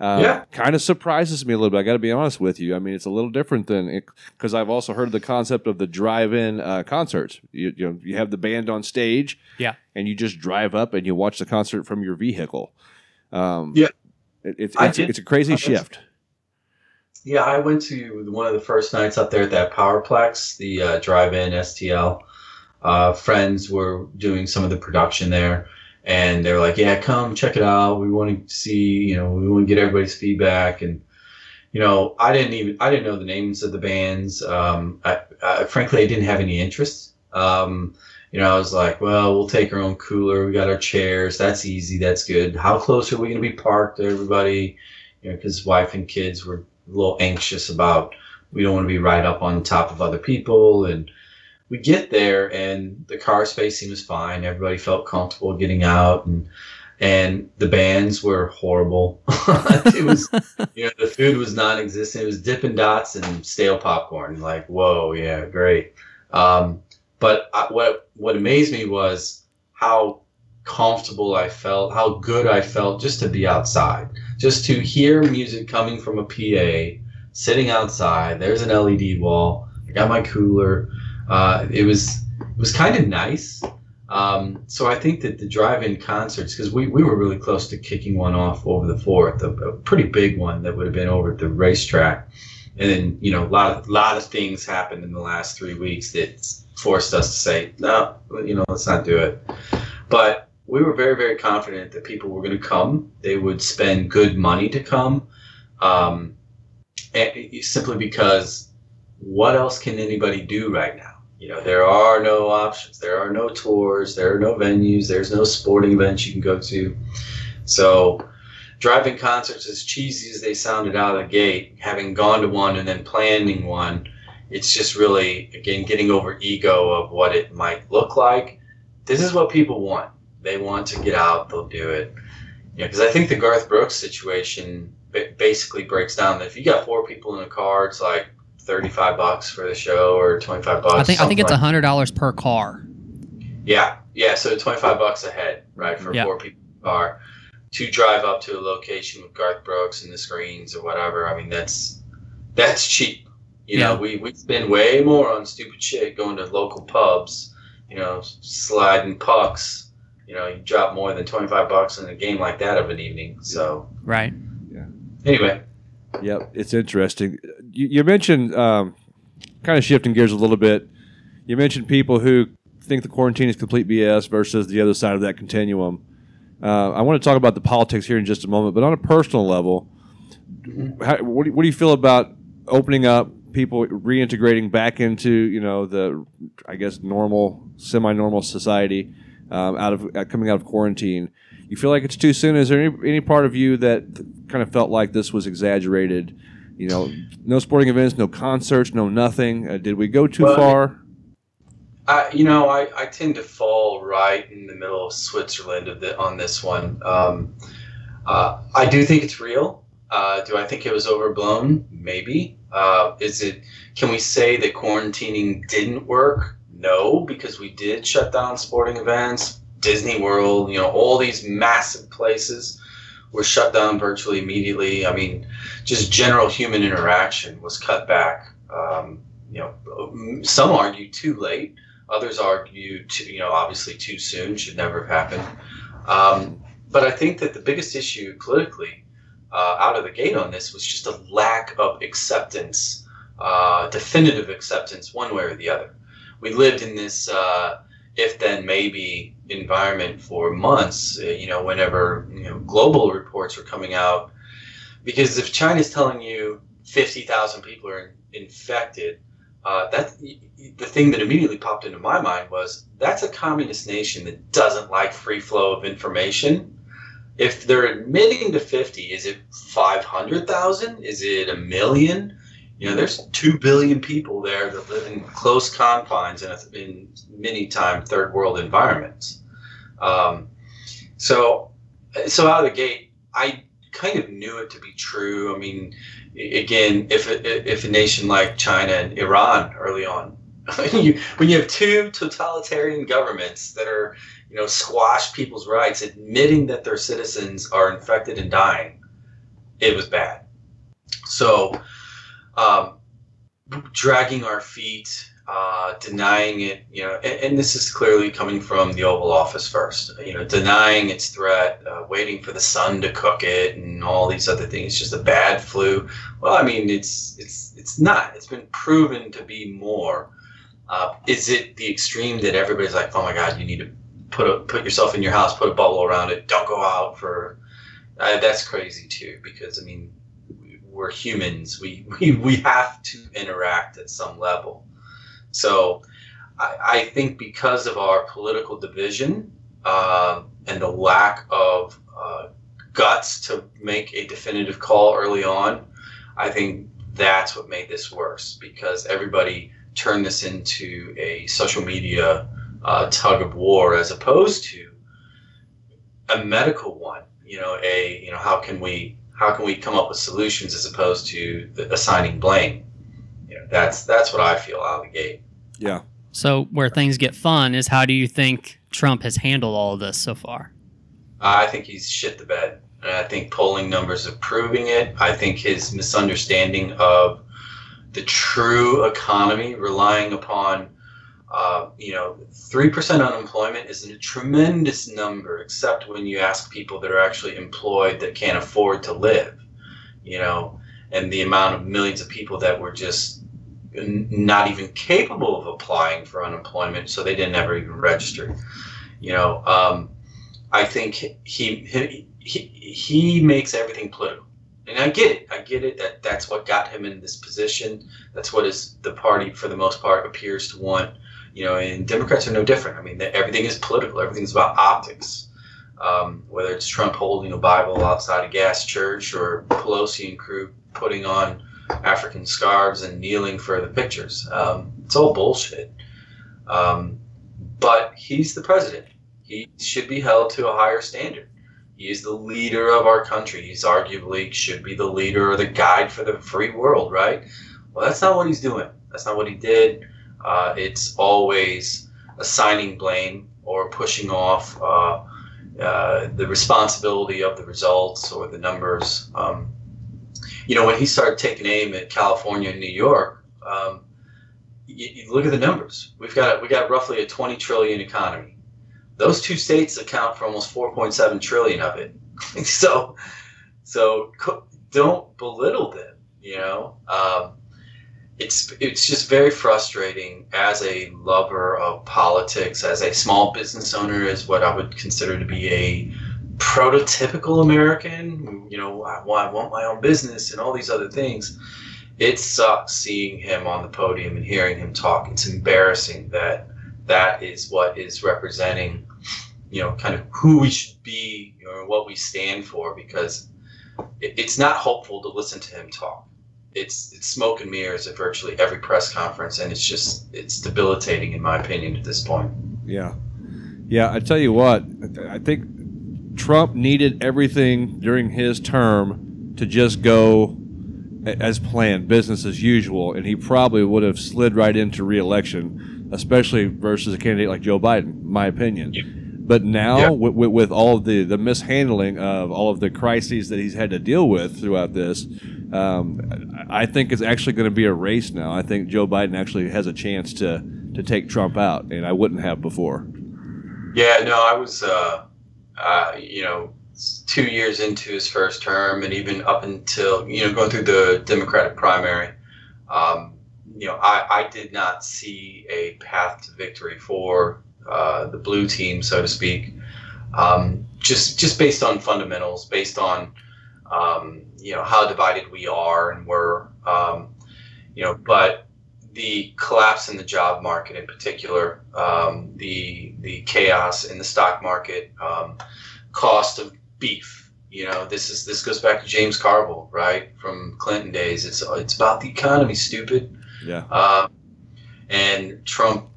Uh, Yeah. Kind of surprises me a little bit. I got to be honest with you. I mean, it's a little different than because I've also heard the concept of the drive-in uh, concerts. You, you know, you have the band on stage, Yeah. and you just drive up and you watch the concert from your vehicle. Um, Yeah. it, it's it's, it's a crazy I shift. Yeah, I went to one of the first nights up there at that Powerplex, the uh, drive-in STL. Uh, friends were doing some of the production there, and they were like, "Yeah, come check it out. We want to see, you know, we want to get everybody's feedback." And you know, I didn't even I didn't know the names of the bands. Um, I, I, frankly, I didn't have any interest. Um, you know, I was like, "Well, we'll take our own cooler. We got our chairs. That's easy. That's good. How close are we going to be parked everybody?" You know, because wife and kids were a little anxious about we don't want to be right up on top of other people and we get there and the car space seems fine everybody felt comfortable getting out and and the bands were horrible it was you know the food was non-existent it was dippin' dots and stale popcorn like whoa yeah great um, but I, what what amazed me was how comfortable I felt, how good I felt just to be outside, just to hear music coming from a PA, sitting outside. There's an LED wall. I got my cooler. Uh, it was it was kind of nice. Um, so I think that the drive-in concerts, because we, we were really close to kicking one off over the fourth, a, a pretty big one that would have been over at the racetrack, and then you know a lot of lot of things happened in the last three weeks that forced us to say no, you know let's not do it. But we were very very confident that people were going to come. They would spend good money to come, um, and simply because what else can anybody do right now? You know, there are no options. There are no tours. There are no venues. There's no sporting events you can go to. So, driving concerts, as cheesy as they sounded out of the gate, having gone to one and then planning one, it's just really, again, getting over ego of what it might look like. This is what people want. They want to get out, they'll do it. You know, because I think the Garth Brooks situation basically breaks down that if you got four people in a car, it's like 35 bucks for the show or 25 bucks. I think I think it's like- hundred dollars per car. yeah, yeah. So twenty five bucks a head, right, for Yeah. four people car to drive up to a location with Garth Brooks and the screens or whatever. I mean, that's that's cheap. You know, we we spend way more on stupid shit going to local pubs. You know, sliding pucks. You know, you drop more than twenty five bucks in a game like that of an evening. So Right. Yeah. Anyway, Yep, it's interesting. You, you mentioned um, kind of shifting gears a little bit. You mentioned people who think the quarantine is complete BS versus the other side of that continuum. Uh, I want to talk about the politics here in just a moment, but on a personal level, how, what, do, what do you feel about opening up, people reintegrating back into you know the, I guess normal, semi-normal society um, out of uh, coming out of quarantine? You feel like it's too soon? Is there any, any part of you that kind of felt like this was exaggerated? You know, no sporting events, no concerts, no nothing. Uh, did we go too Well, far? I, you know, I, I tend to fall right in the middle of Switzerland of the, on this one. Um, uh, I do think it's real. Uh, do I think it was overblown? Maybe. Uh, is it? Can we say that quarantining didn't work? No, because we did shut down sporting events, Disney World. You know, all these massive places were shut down virtually immediately. I mean, just general human interaction was cut back. Um, you know, some argue too late. Others argue, too, you know, obviously too soon, should never have happened. Um, but I think that the biggest issue politically uh, out of the gate on this was just a lack of acceptance, uh, definitive acceptance, one way or the other. We lived in this uh, if then maybe environment for months, uh, you know, whenever you know, global reports were coming out. Because if China's telling you 50,000 people are infected, uh, that the thing that immediately popped into my mind was that's a communist nation that doesn't like free flow of information. If they're admitting to 50 is it 500,000 is it a million you know there's 2 billion people there that live in close confines in, in many time third world environments um, so so out of the gate i kind of knew it to be true i mean again if a, if a nation like china and iran early on you, when you have two totalitarian governments that are you know, squash people's rights, admitting that their citizens are infected and dying, it was bad. So, um, dragging our feet, uh, denying it, you know, and, and, this is clearly coming from the Oval Office first, you know, denying its threat, uh, waiting for the sun to cook it, and all these other things. Just a bad flu. Well, I mean, it's it's it's not. It's been proven to be more. Uh, is it the extreme that everybody's like, oh my God, you need to put a put yourself in your house, put a bubble around it. Don't go out for. Uh, that's crazy too, because I mean, we're humans. We we we have to interact at some level. So, I, I think because of our political division uh, and the lack of uh, guts to make a definitive call early on, I think that's what made this worse because everybody turned this into a social media uh, tug of war as opposed to a medical one. You know, a you know how can we how can we come up with solutions as opposed to the, assigning blame. You know, that's that's what I feel out of the gate. Yeah. So where things get fun is how do you think Trump has handled all of this so far? I think he's shit the bed. And I think polling numbers are proving it. I think his misunderstanding of the true economy, relying upon uh, you know, 3% unemployment is a tremendous number, except when you ask people that are actually employed that can't afford to live, you know, and the amount of millions of people that were just not even capable of applying for unemployment, so they didn't ever even register. You know, um, I think he, he he he makes everything political, and I get it. I get it that that's what got him in this position. That's what is the party, for the most part, appears to want you know, and Democrats are no different. I mean, everything is political. Everything's about optics. Um, whether it's Trump holding a Bible outside a gas church or Pelosi and crew putting on African scarves and kneeling for the pictures, um, it's all bullshit. Um, but he's the president. He should be held to a higher standard. He is the leader of our country. He's arguably should be the leader or the guide for the free world, right? Well, that's not what he's doing. That's not what he did. Uh, it's always assigning blame or pushing off uh, uh, the responsibility of the results or the numbers. Um, you know, when he started taking aim at California and New York, um, you, you look at the numbers. We've got we got roughly a 20 trillion economy. Those two states account for almost 4.7 trillion of it. so, so don't belittle them. You know, um, it's it's just very frustrating as a lover of politics, as a small business owner, as what I would consider to be a prototypical American. You know, I I want my own business and all these other things. It sucks seeing him on the podium and hearing him talk. It's embarrassing that that is what is representing, you know, kind of who we should be or what we stand for because it's not hopeful to listen to him talk it's it's smoke and mirrors at virtually every press conference, and it's just it's debilitating in my opinion at this point. Yeah, yeah. I tell you what, I think Trump needed everything during his term to just go as planned, business as usual, and he probably would have slid right into reelection, especially versus a candidate like Joe Biden, my opinion. Yeah. But now, yeah. with, with, all of the, the mishandling of all of the crises that he's had to deal with throughout this, um, I think it's actually going to be a race now. I think Joe Biden actually has a chance to to take Trump out, and I wouldn't have before. Yeah, no, I was, uh, uh, you know, two years into his first term, and even up until you know going through the Democratic primary, um, you know, I, I did not see a path to victory for uh, the blue team, so to speak. Um, just just based on fundamentals, based on um, you know how divided we are and we're um, you know, but the collapse in the job market in particular, um, the the chaos in the stock market, um, cost of beef. You know, this is this goes back to James Carville, right, from Clinton days. It's it's about the economy, stupid. Yeah. Um, and Trump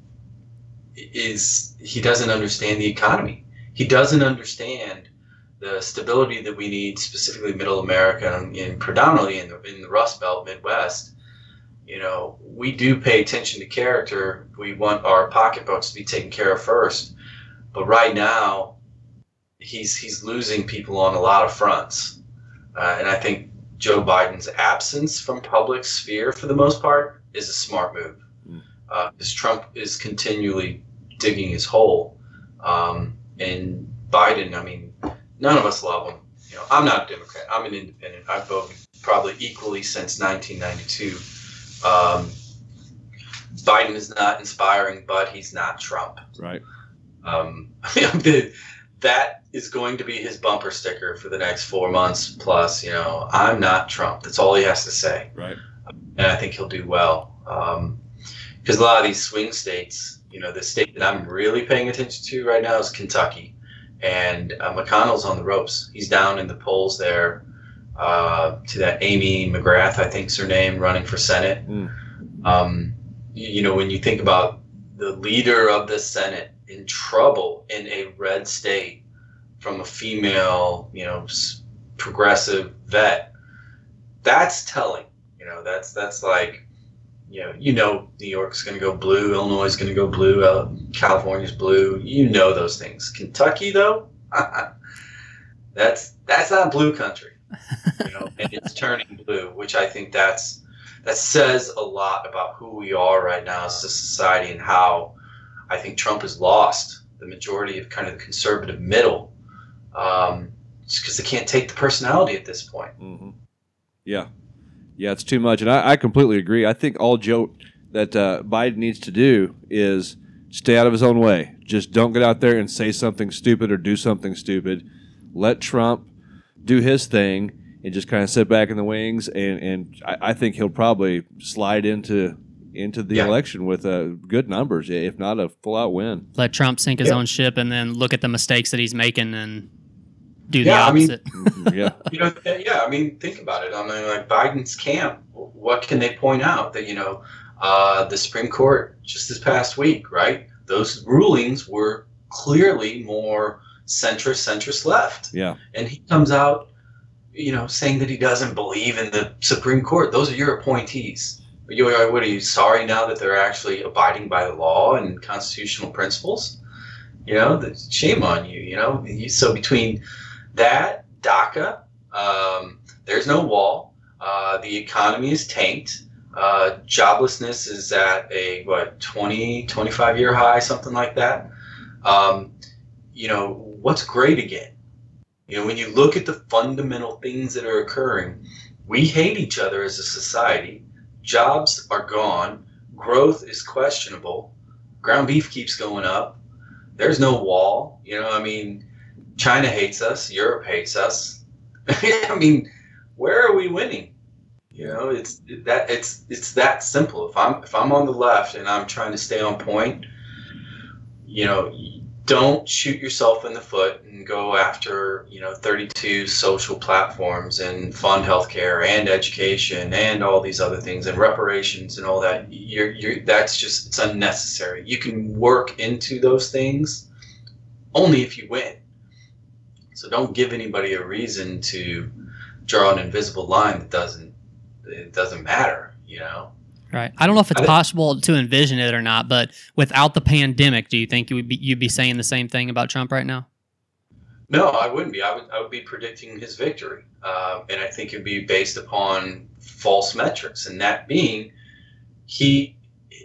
is he doesn't understand the economy. He doesn't understand the stability that we need, specifically Middle America and, and predominantly in the, in the Rust Belt, Midwest. You know, we do pay attention to character. We want our pocketbooks to be taken care of first. But right now, he's he's losing people on a lot of fronts, uh, and I think Joe Biden's absence from public sphere for the most part is a smart move because uh, Trump is continually digging his hole, um, and Biden. I mean, none of us love them. You know, I'm not a Democrat. I'm an independent. I've voted probably equally since 1992. Um, Biden is not inspiring, but he's not Trump. Right. Um, that is going to be his bumper sticker for the next four months plus. You know, I'm not Trump. That's all he has to say. Right. And I think he'll do well. Because um, a lot of these swing states, you know, the state that I'm really paying attention to right now is Kentucky. And uh, McConnell's on the ropes. He's down in the polls there uh, to that Amy McGrath, I think's her name, running for Senate. Mm. Um, you, you know, when you think about the leader of the Senate in trouble in a red state from a female, you know, progressive vet, that's telling. You know, that's that's like, you know, you know, New York's going to go blue, Illinois is going to go blue, uh, California's blue. You know those things. Kentucky, though, that's that's not blue country. You know, and it's turning blue, which I think that's that says a lot about who we are right now as a society and how I think Trump has lost the majority of kind of the conservative middle, um, just because they can't take the personality at this point. Mm-hmm. Yeah, yeah, it's too much, and I, I completely agree. I think all Joe that uh, Biden needs to do is stay out of his own way. Just don't get out there and say something stupid or do something stupid. Let Trump do his thing and just kind of sit back in the wings. And, and I, I think he'll probably slide into into the yeah. election with uh, good numbers, if not a full out win. Let Trump sink his yeah. own ship and then look at the mistakes that he's making and do yeah, the opposite. I mean, mm-hmm, yeah, you know, yeah. I mean, think about it. I mean, like Biden's camp. What can they point out that you know uh, the Supreme Court just this past week, right? Those rulings were clearly more centrist, centrist left. Yeah, and he comes out you know, saying that he doesn't believe in the Supreme Court. Those are your appointees. Are you, what are you sorry now that they're actually abiding by the law and constitutional principles? You know, shame on you. You know, so between that DACA, um, there's no wall. Uh, the economy is tanked. Uh, joblessness is at a what 20, 25 year high, something like that. Um, you know, what's great again? You know, when you look at the fundamental things that are occurring, we hate each other as a society. Jobs are gone. Growth is questionable. Ground beef keeps going up. There's no wall. You know, I mean, China hates us. Europe hates us. I mean, where are we winning? You know, it's that it's it's that simple. If I'm if I'm on the left and I'm trying to stay on point, you know, don't shoot yourself in the foot and go after you know 32 social platforms and fund healthcare and education and all these other things and reparations and all that you're, you're that's just it's unnecessary you can work into those things only if you win so don't give anybody a reason to draw an invisible line that doesn't it doesn't matter you know Right. I don't know if it's possible to envision it or not, but without the pandemic, do you think you would be you'd be saying the same thing about Trump right now? No, I wouldn't be. I would I would be predicting his victory, uh, and I think it'd be based upon false metrics, and that being, he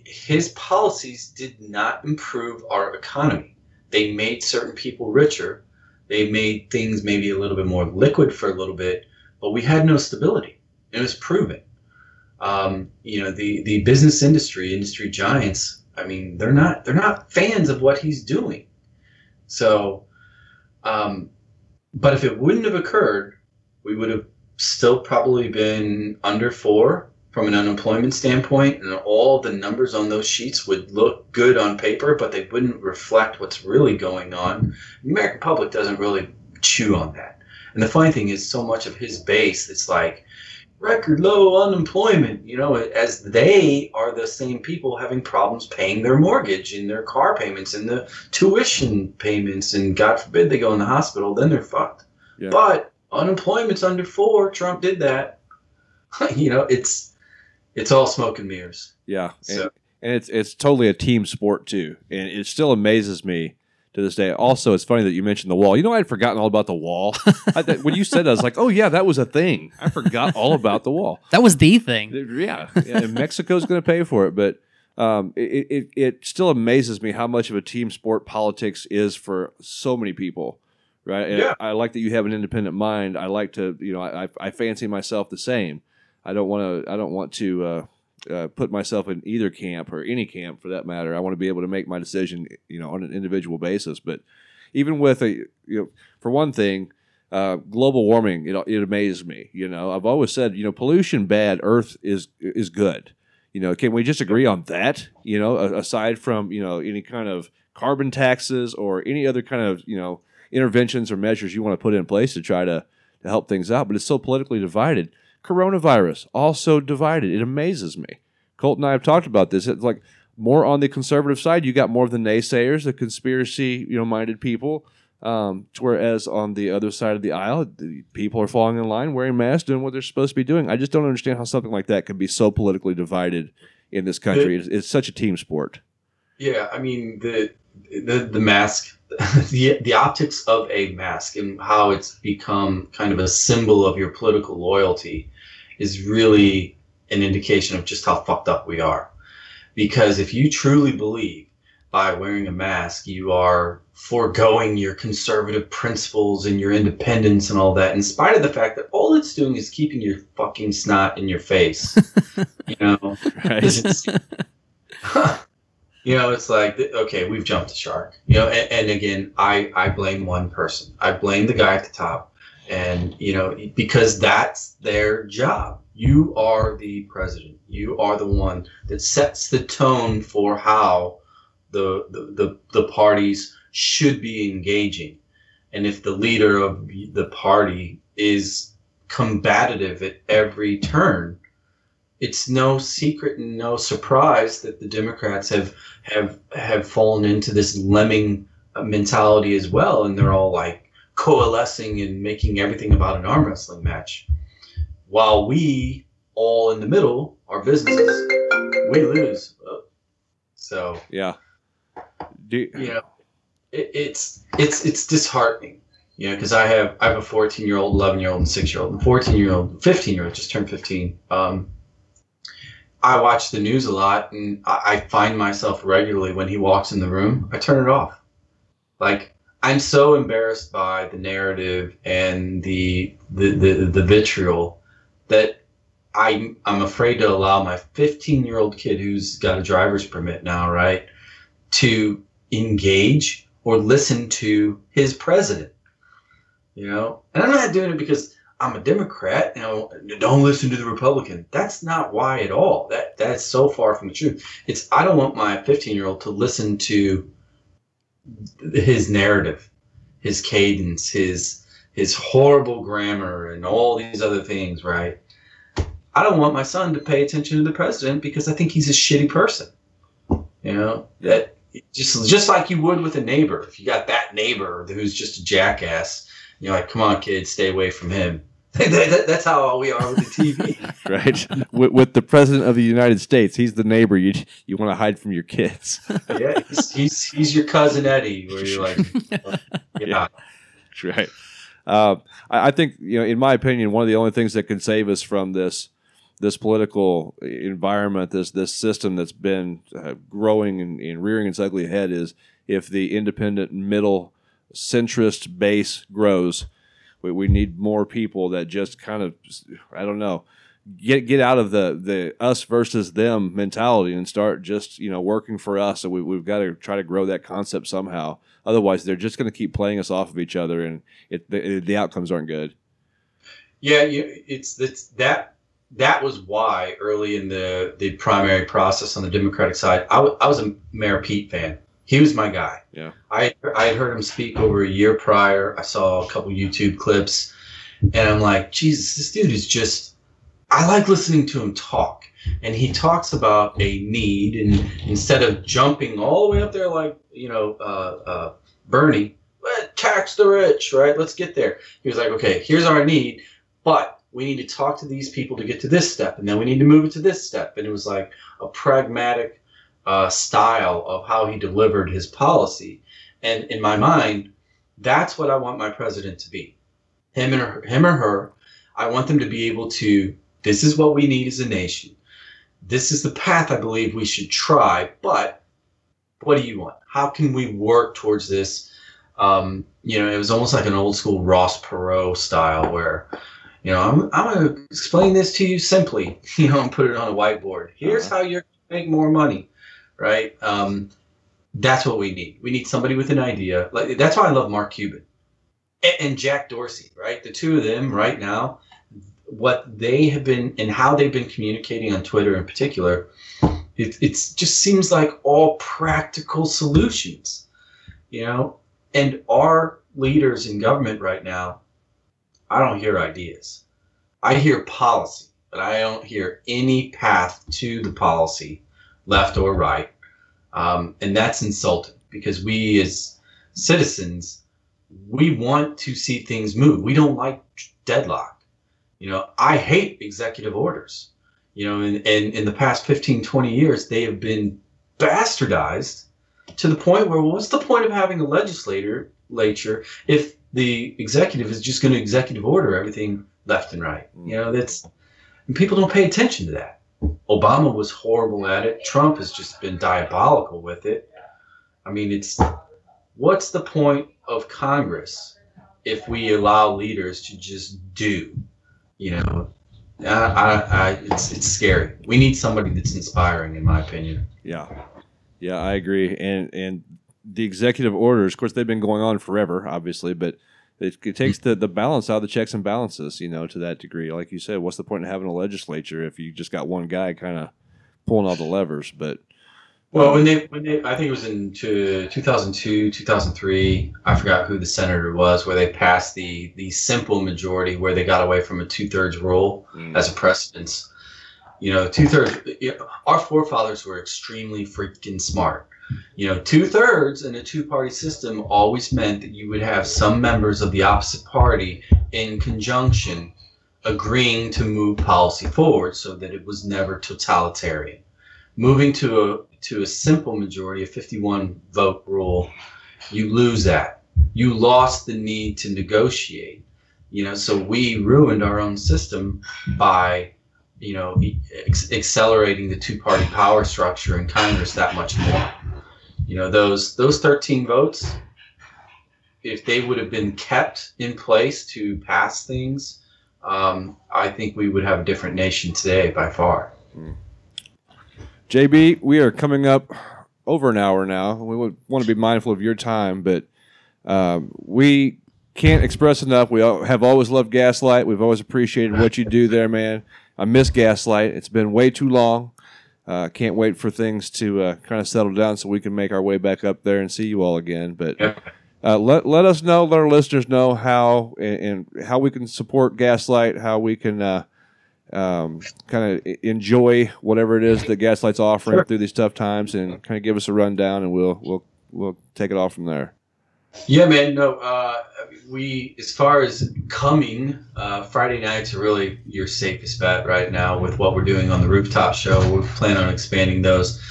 his policies did not improve our economy. They made certain people richer. They made things maybe a little bit more liquid for a little bit, but we had no stability. It was proven. Um, you know, the the business industry, industry giants. I mean, they're not they're not fans of what he's doing. So, um, but if it wouldn't have occurred, we would have still probably been under four from an unemployment standpoint, and all the numbers on those sheets would look good on paper, but they wouldn't reflect what's really going on. The American public doesn't really chew on that. And the funny thing is, so much of his base, it's like record low unemployment, you know, as they are the same people having problems paying their mortgage and their car payments and the tuition payments, and God forbid they go in the hospital, then they're fucked. Yeah. But unemployment's under four. Trump did that. you know, it's it's all smoke and mirrors. Yeah, and, So- and it's it's totally a team sport too, and it still amazes me to this day. Also, it's funny that you mentioned the wall. You know, I'd forgotten all about the wall. I, th- when you said that, I was like, oh yeah, that was a thing. I forgot all about the wall. That was the thing. Yeah, yeah and Mexico's going to pay for it, but um, it, it it still amazes me how much of a team sport politics is for so many people. Right? And Yeah. I like that you have an independent mind. I like to, you know, I, I- I fancy myself the same. I don't want to. I don't want to uh, uh, put myself in either camp or any camp for that matter. I want to be able to make my decision, you know, on an individual basis. But even with a, you know, for one thing, uh, global warming, it, it amazes me. You know, I've always said, you know, pollution bad, Earth is is good. You know, can we just agree on that? You know, aside from you know any kind of carbon taxes or any other kind of you know interventions or measures you want to put in place to try to to help things out, but it's so politically divided. Coronavirus also divided. It amazes me. Colt and I have talked about this. It's like more on the conservative side, you got more of the naysayers, the conspiracy, you know, minded people. Um, whereas on the other side of the aisle, the people are falling in line, wearing masks, doing what they're supposed to be doing. I just don't understand how something like that could be so politically divided in this country. It's, it's such a team sport. Yeah, I mean the the the mask, the the optics of a mask and how it's become kind of a symbol of your political loyalty is really an indication of just how fucked up we are. Because if you truly believe by wearing a mask you are foregoing your conservative principles and your independence and all that, in spite of the fact that all it's doing is keeping your fucking snot in your face, you know. Right? you know, it's like okay, we've jumped the shark. You know, and, and again, I I blame one person. I blame the guy at the top, and you know, because that's their job. You are the president. You are the one that sets the tone for how the the the, the parties should be engaging, and if the leader of the party is combative at every turn it's no secret and no surprise that the Democrats have have have fallen into this lemming mentality as well, and they're all like coalescing and making everything about an arm wrestling match, while we all in the middle, are businesses, we lose. So yeah. Do, you know, it, it's it's it's disheartening. You know, because I have I have a 14 year old, 11 year old, and six year old, and 14 year old, 15 year old just turned 15. Um, I watch the news a lot, and I, find myself regularly when he walks in the room, I turn it off. Like I'm so embarrassed by the narrative and the the the, the vitriol that I'm I'm afraid to allow my 15 year old kid who's got a driver's permit now, right, to engage or listen to his president. You know, and I'm not doing it because I'm a Democrat. You know, don't listen to the Republican. That's not why at all. That that's so far from the truth. It's I don't want my 15 year old to listen to his narrative, his cadence, his his horrible grammar, and all these other things. Right. I don't want my son to pay attention to the president because I think he's a shitty person. You know that just just like you would with a neighbor. If you got that neighbor who's just a jackass, you're like, come on, kid, stay away from him. That- that- that's how we are with the TV. right? with, with the president of the United States, he's the neighbor you you want to hide from your kids. yeah, he's, he's he's your cousin Eddie, where you're like, yeah, That's right. Uh, I, I think you know, in my opinion, one of the only things that can save us from this this political environment, this this system that's been uh, growing and, and rearing its ugly head, is if the independent middle centrist base grows. We, we need more people that just kind of, I don't know, get get out of the the us versus them mentality and start just you know working for us. So we, we've got to try to grow that concept somehow. Otherwise, they're just going to keep playing us off of each other, and it, the, the outcomes aren't good. Yeah, you, it's it's that that was why early in the the primary process on the Democratic side, I, w- I was a Mayor Pete fan. He was my guy. Yeah. I I had heard him speak over a year prior. I saw a couple YouTube clips, and I'm like, Jesus, this dude is just. I like listening to him talk, and he talks about a need, and instead of jumping all the way up there like you know uh, uh, Bernie, "Eh, tax the rich, right? Let's get there. He was like, okay, here's our need, but we need to talk to these people to get to this step, and then we need to move it to this step. And it was like a pragmatic uh, style of how he delivered his policy. And in my mind, that's what I want my president to be. Him and her, him or her. I want them to be able to. This is what we need as a nation. This is the path I believe we should try. But what do you want? How can we work towards this? Um, you know, it was almost like an old school Ross Perot style where you know, I'm, I'm going to explain this to you simply, you know, and put it on a whiteboard. Here's Uh-huh. how you're going to make more money, right? Um, that's what we need. We need somebody with an idea. Like that's why I love Mark Cuban and, and Jack Dorsey, right? The two of them right now, what they have been and how they've been communicating on Twitter in particular, it it's just seems like all practical solutions, you know. And our leaders in government right now I don't hear ideas. I hear policy, but I don't hear any path to the policy, left or right. Um, and that's insulting because we as citizens, we want to see things move. We don't like deadlock. You know, I hate executive orders. You know, and, and in the past 15, 20 years, they have been bastardized to the point where well, what's the point of having a legislator legislature if the executive is just going to executive order everything left and right. You know, that's and people don't pay attention to that. Obama was horrible at it. Trump has just been diabolical with it. I mean, it's what's the point of Congress if we allow leaders to just do? You know, I, I, I it's it's scary. We need somebody that's inspiring, in my opinion. Yeah, yeah, I agree. And and the executive orders, of course, they've been going on forever, obviously, but it, it takes the, the balance out of the checks and balances, you know, to that degree. Like you said, what's the point in having a legislature if you just got one guy kind of pulling all the levers? But Well, when they, when they, I think it was in two- 2002, 2003. I forgot who the senator was, where they passed the the simple majority, where they got away from a two thirds rule mm, as a precedence. You know, two thirds. Our forefathers were extremely freaking smart. You know, two thirds in a two party system always meant that you would have some members of the opposite party in conjunction agreeing to move policy forward so that it was never totalitarian. Moving to a to a simple majority, a 51 vote rule, you lose that. You lost the need to negotiate. You know, so we ruined our own system by, you know, ex- accelerating the two-party power structure in Congress that much more. You know, those those 13 votes, if they would have been kept in place to pass things, um, I think we would have a different nation today by far. JB, we are coming up over an hour now. We would want to be mindful of your time, but um, we can't express enough. We have always loved Gaslight. We've always appreciated what you do there, man. I miss Gaslight. It's been way too long. Uh, can't wait for things to uh, kind of settle down so we can make our way back up there and see you all again. But Yeah. uh, let let us know, let our listeners know how and, and how we can support Gaslight, how we can uh, um, kind of enjoy whatever it is that Gaslight's offering Sure. through these tough times, and kind of give us a rundown, and we'll we'll we'll take it off from there. Yeah, man. No, uh, we as far as coming, uh, Friday nights are really your safest bet right now with what we're doing on the rooftop show. We plan on expanding those.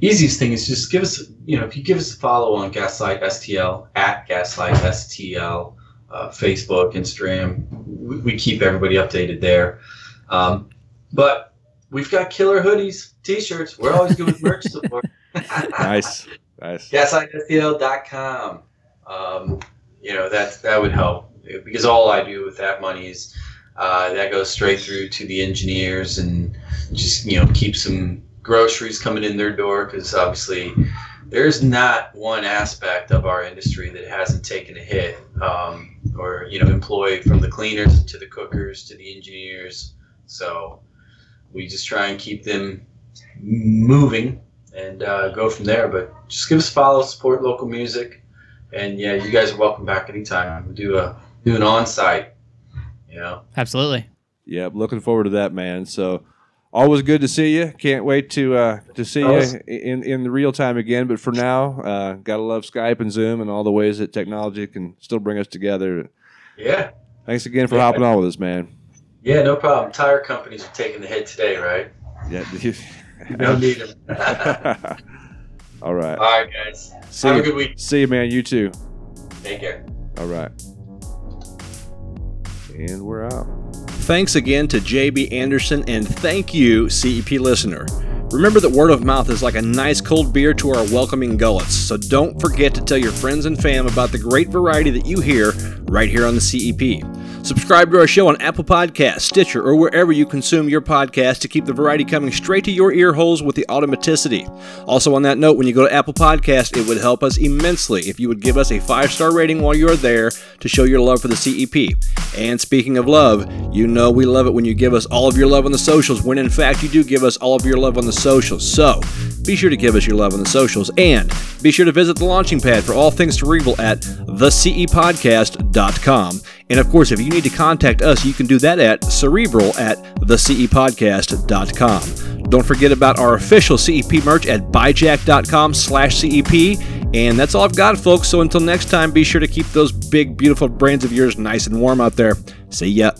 Easiest thing is just give us, you know, if you give us a follow on Gaslight STL at Gaslight STL, uh, Facebook, Instagram. We, we keep everybody updated there. Um, but we've got killer hoodies, t-shirts. We're always good with merch support. Nice, nice. GaslightSTL.com. Um, you know that that would help because all I do with that money is uh, that goes straight through to the engineers and just you know keep some groceries coming in their door because obviously there's not one aspect of our industry that hasn't taken a hit um, or you know employee from the cleaners to the cookers to the engineers. So we just try and keep them moving and uh, go from there. But just give us follow support local music and yeah you guys are welcome back anytime we do a do an on-site you know Absolutely. Yep, looking forward to that, man. So always good to see you. Can't wait to uh, to see you in in the real time again. But for now, uh, gotta love Skype and Zoom and all the ways that technology can still bring us together. yeah Thanks again for Yeah. hopping on with us, man. yeah no problem tire companies are taking the hit today right Yeah. you don't need them all right. all right guys See have a good week See you, man. You too. take care All right. And we're out. Thanks again to JB Anderson, and thank you, CEP listener. Remember that word of mouth is like a nice cold beer to our welcoming gullets, so don't forget to tell your friends and fam about the great variety that you hear right here on the CEP. Subscribe to our show on Apple Podcasts, Stitcher, or wherever you consume your podcast to keep the variety coming straight to your ear holes with the automaticity. Also, on that note, when you go to Apple Podcast, it would help us immensely if you would give us a five star rating while you are there to show your love for the CEP. And speaking of love, you know we love it when you give us all of your love on the socials, when in fact you do give us all of your love on the socials. So be sure to give us your love on the socials and be sure to visit the launching pad for all things cerebral at thecepodcast.com. And of course, if you need to contact us, you can do that at cerebral at thecepodcast.com. Don't forget about our official CEP merch at buyjack.com slash CEP. And that's all I've got, folks. So until next time, be sure to keep those big, beautiful brains of yours nice and warm out there. See ya.